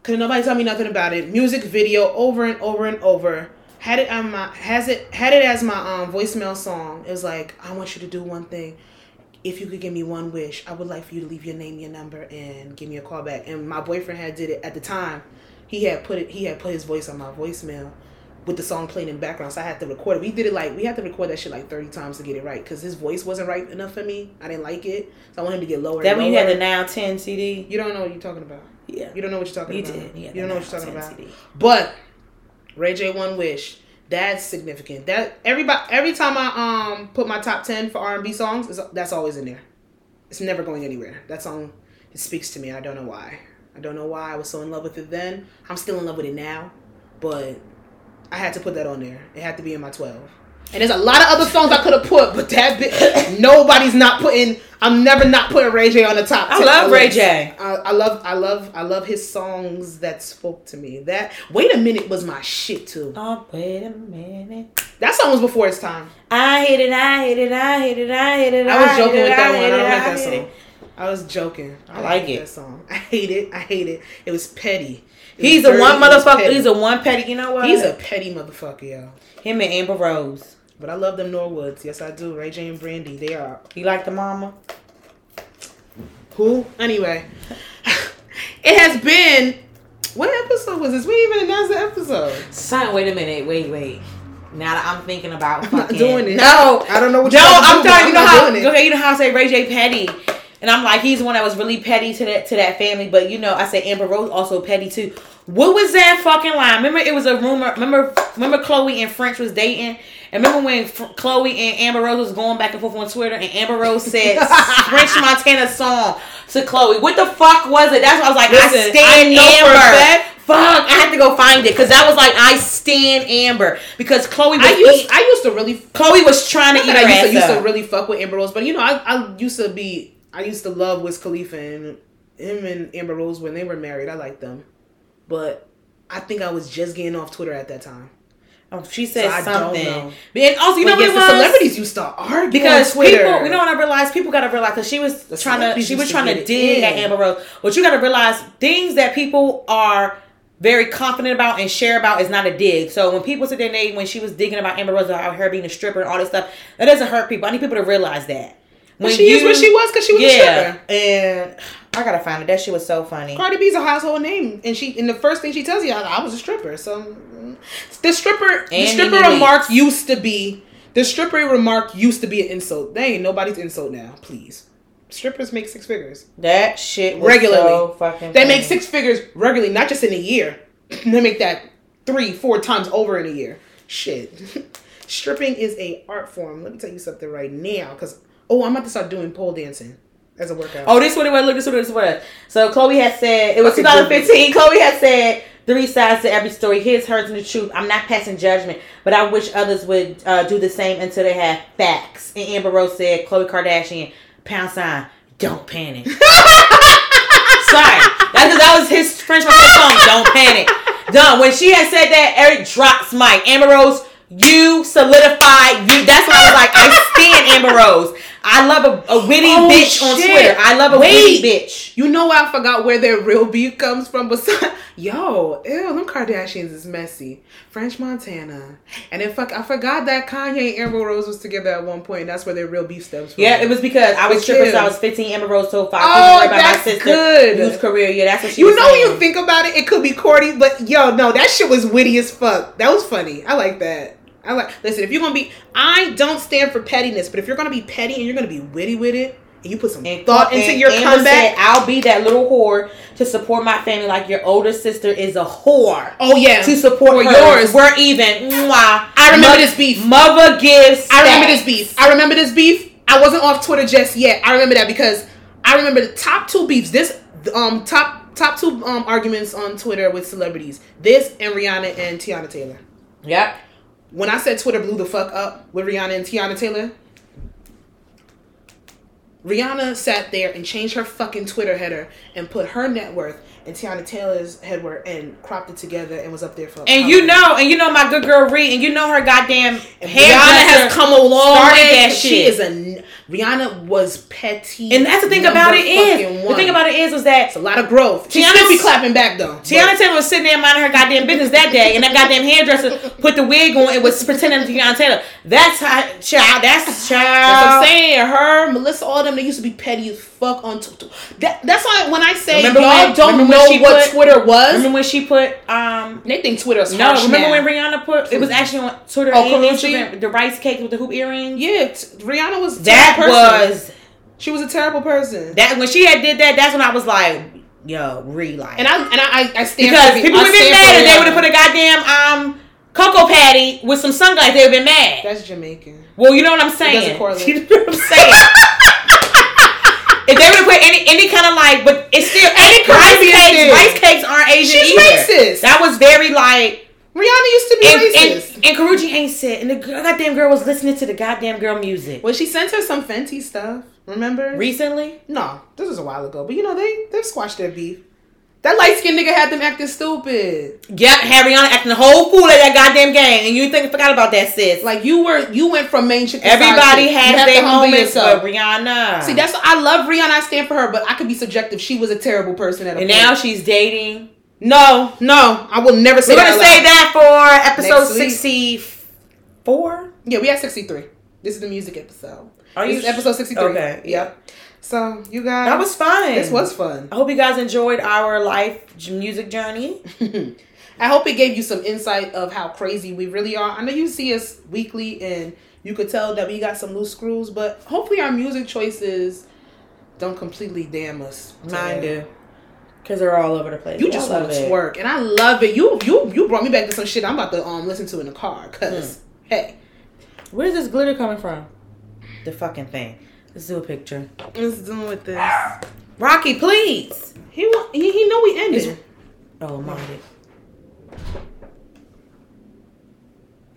Couldn't nobody tell me nothing about it. Music video over and over and over. Had it on my has it had it as my um voicemail song. It was like, I want you to do one thing. If you could give me one wish, I would like for you to leave your name, your number, and give me a call back. And my boyfriend had did it at the time. He had put it. He had put his voice on my voicemail, with the song playing in the background, so I had to record it. We did it like we had to record that shit like thirty times to get it right because his voice wasn't right enough for me. I didn't like it, so I wanted him to get lower. That when you had the Now 10 CD? You don't know what you're talking about. Yeah. You don't know what you're talking You about. did. Yeah, you don't know what you're talking about. CD. But Ray J One Wish. That's significant. That everybody every time I um put my top ten for R and B songs, that's always in there. It's never going anywhere. That song it speaks to me. I don't know why. I don't know why I was so in love with it then. I'm still in love with it now, but I had to put that on there. It had to be in my twelve. And there's a lot of other songs I could have put, but that bit, nobody's not putting. I'm never not putting Ray J on the top. I love Ray. J. I, I love, I love, I love his songs that spoke to me. That wait a minute was my shit too. Oh, wait a minute. That song was before its time. I hate it, I hate it, I hate it, I hit it. I was joking it, with that one. I don't like that song. it. I was joking. I like hate it. That song. I hate it. I hate it. It was petty. It He's was a one dirty. Was motherfucker. He's a one petty. You know what? He's a petty motherfucker, yo. him and Amber Rose. But I love them Norwoods. Yes, I do. Ray J and Brandy. They are You like the mama? Who? Anyway, *laughs* it has been. What episode was this? We even announced the episode. Son, wait a minute. Wait, wait. Now that I'm thinking about I'm not doing it. No, I don't know what no. you're about to I'm sorry. You know how? Okay, you know how I say Ray J Petty, and I'm like he's the one that was really petty to that to that family. But you know, I say Amber Rose also petty too. What was that fucking line? Remember, it was a rumor. Remember, remember Khloé and French was dating. And remember when F- Khloé and Amber Rose was going back and forth on Twitter, and Amber Rose said French *laughs* Montana song to Khloé. What the fuck was it? That's what I was like. I stand I know for a Amber. Fuck, I had to go find it because that was like I stand Amber because Khloé was I used eat- I used to really Khloé was trying to eat I used to, used to really fuck with Amber Rose, but you know I, I used to be I used to love Wiz Khalifa and him and Amber Rose when they were married. I liked them, but I think I was just getting off Twitter at that time. Oh, she said So I don't something. know. And also, you but know yes, what it the celebrities used to argue because on Twitter. people, you know what I realized? People got to realize because she was The trying to, she was to trying to dig in. at Amber Rose. But you got to realize things that people are very confident about and share about is not a dig. So when people sit there and they, when she was digging about Amber Rose about her being a stripper and all this stuff, that doesn't hurt people. I need people to realize that. But she is what she was because she was a stripper. and I gotta find it. That shit was so funny. Cardi B's a household name, and she and the first thing she tells you, I, I was a stripper. So mm, the stripper, the stripper remark used to be the stripper remark used to be an insult. They ain't nobody's insult now. Please, strippers make six figures That shit was regularly. so fucking. they funny. make six figures regularly, not just in a year. *clears throat* they make that three, four times over in a year. Shit, *laughs* stripping is a art form. Let me tell you something right now, because oh, I'm about to start doing pole dancing as a workout. Oh, this what it was. Look, this what it was. So Khloé had said it was Fucking 2015. Khloé had said three sides to every story: his, hers, and the truth. I'm not passing judgment, but I wish others would uh, do the same until they have facts. And Amber Rose said, "Khloé Kardashian, pound sign, don't panic." *laughs* Sorry, that, that was his French song. Don't panic. Done. When she had said that, Eric drops mic. Amber Rose, you solidified. You. That's why I was like, I stand Amber Rose. I love a, a witty Oh, bitch on. Twitter. I love a Wait. witty bitch. You know why I forgot where their real beef comes from? Besides, *laughs* yo, ew, them Kardashians is messy. French Montana, and then fuck, I forgot that Kanye and Amber Rose was together at one point. And that's where their real beef stems from. Yeah, it was because I was But stripping since I was 15. Amber Rose told five Oh, about my that's sister good. whose career. Yeah, that's what she You know, when saying. you think about it, it could be corny, but yo, no, that shit was witty as fuck. That was funny. I like that. I like. Listen, if you're gonna be, I don't stand for pettiness, but if you're gonna be petty and you're gonna be witty with it, and you put some and thought into and your Amber comeback. Said, I'll be that little whore to support my family like your older sister is a whore. oh yeah, To support hers. yours. We're even. Mwah. I remember this beef. Mother gives. I remember this beef. I remember this beef. I wasn't off Twitter just yet. I remember that because I remember the top two beefs. This um top top two um arguments on Twitter with celebrities. This and Rihanna and Teyana Taylor. Yep. When I said Twitter blew the fuck up with Rihanna and Teyana Taylor, Rihanna sat there and changed her fucking Twitter header and put her net worth and Teyana Taylor's head worth and cropped it together and was up there for. And you know, and you know my good girl Ree, and you know her goddamn And Rihanna has come a long started way. She is a Rihanna was petty. And that's the thing about it is fucking the thing about it is was that it's a lot of growth. She Teyana- be clapping back though. Teyana Taylor was sitting there minding her goddamn business that day, and that goddamn hairdresser put the wig on and was pretending to be Teyana Taylor. That's how child. That's child. That's what I'm saying. Her, Melissa, all them, they used to be petty as fuck on Twitter. That, that's why when I say Remember y'all when- don't know she what put- Twitter was, Remember when she put um they think Twitter's no, remember now. when Rihanna put it was actually on Twitter Oh, and Instagram the rice cake with the hoop earrings. Yeah, t- Rihanna was That person. was she was a terrible person. that when she had did that, that's when I was like, yo, re like and I and I I stand because for, people I would have been mad for if they would have put a goddamn um cocoa patty with some sunglasses, they would have been mad. That's Jamaican. Well, you know what I'm saying. doesn't correlate. *laughs* You know what I'm saying. if they would have put any any kind of like, but it's still Any rice cakes. thing. Rice cakes aren't Asian She's either. racist. That was very like. Rihanna used to be And, racist. and, and Karrueche ain't said, and the girl- goddamn girl was listening to the goddamn girl music well, she sent her some Fenty stuff. Remember? recently. no, this was a while ago. But you know they they've squashed their beef. That light skinned nigga had them acting stupid. Yep, had Rihanna acting the whole fool at that goddamn game, and you think forgot about that, sis. Like you were, you went from main chick. to Everybody side chick. You has their to humble moments, yourself. but Rihanna. See, that's I love Rihanna. I stand for her, but I could be subjective. She was a terrible person at a and point. now she's dating. No, no, I will never say We're that. gonna say that for episode sixty-four. Yeah, we at sixty three. This is the music episode. Are This you is episode sixty three. Okay, Yep. So you guys, That was fun. This was fun. I hope you guys enjoyed our life music journey. *laughs* I hope it gave you some insight of how crazy we really are. I know you see us weekly and you could tell that we got some loose screws, but hopefully our music choices don't completely damn us. Mine do. Cause they're all over the place. You just love want to twerk, and I love it. You you you brought me back to some shit I'm about to um listen to in the car. Cause Hmm. hey, Where's this glitter coming from? The fucking thing. Let's do a picture. what's doing with this? Rocky, please. He he, he know we ended. Is- Oh, mind it.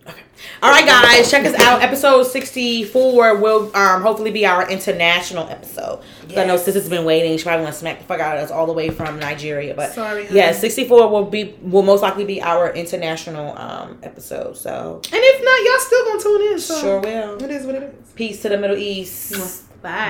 Okay. All right, guys, check us out. Episode sixty-four will um hopefully be our international episode. 'Cause I know Yes. sis has been waiting. She probably want to smack the fuck out of us all the way from Nigeria, but Sorry, honey. yeah, sixty-four will be will most likely be our international um episode. So And if not, y'all still gonna tune in. So sure will. It is what it is. Peace to the Middle East. Bye.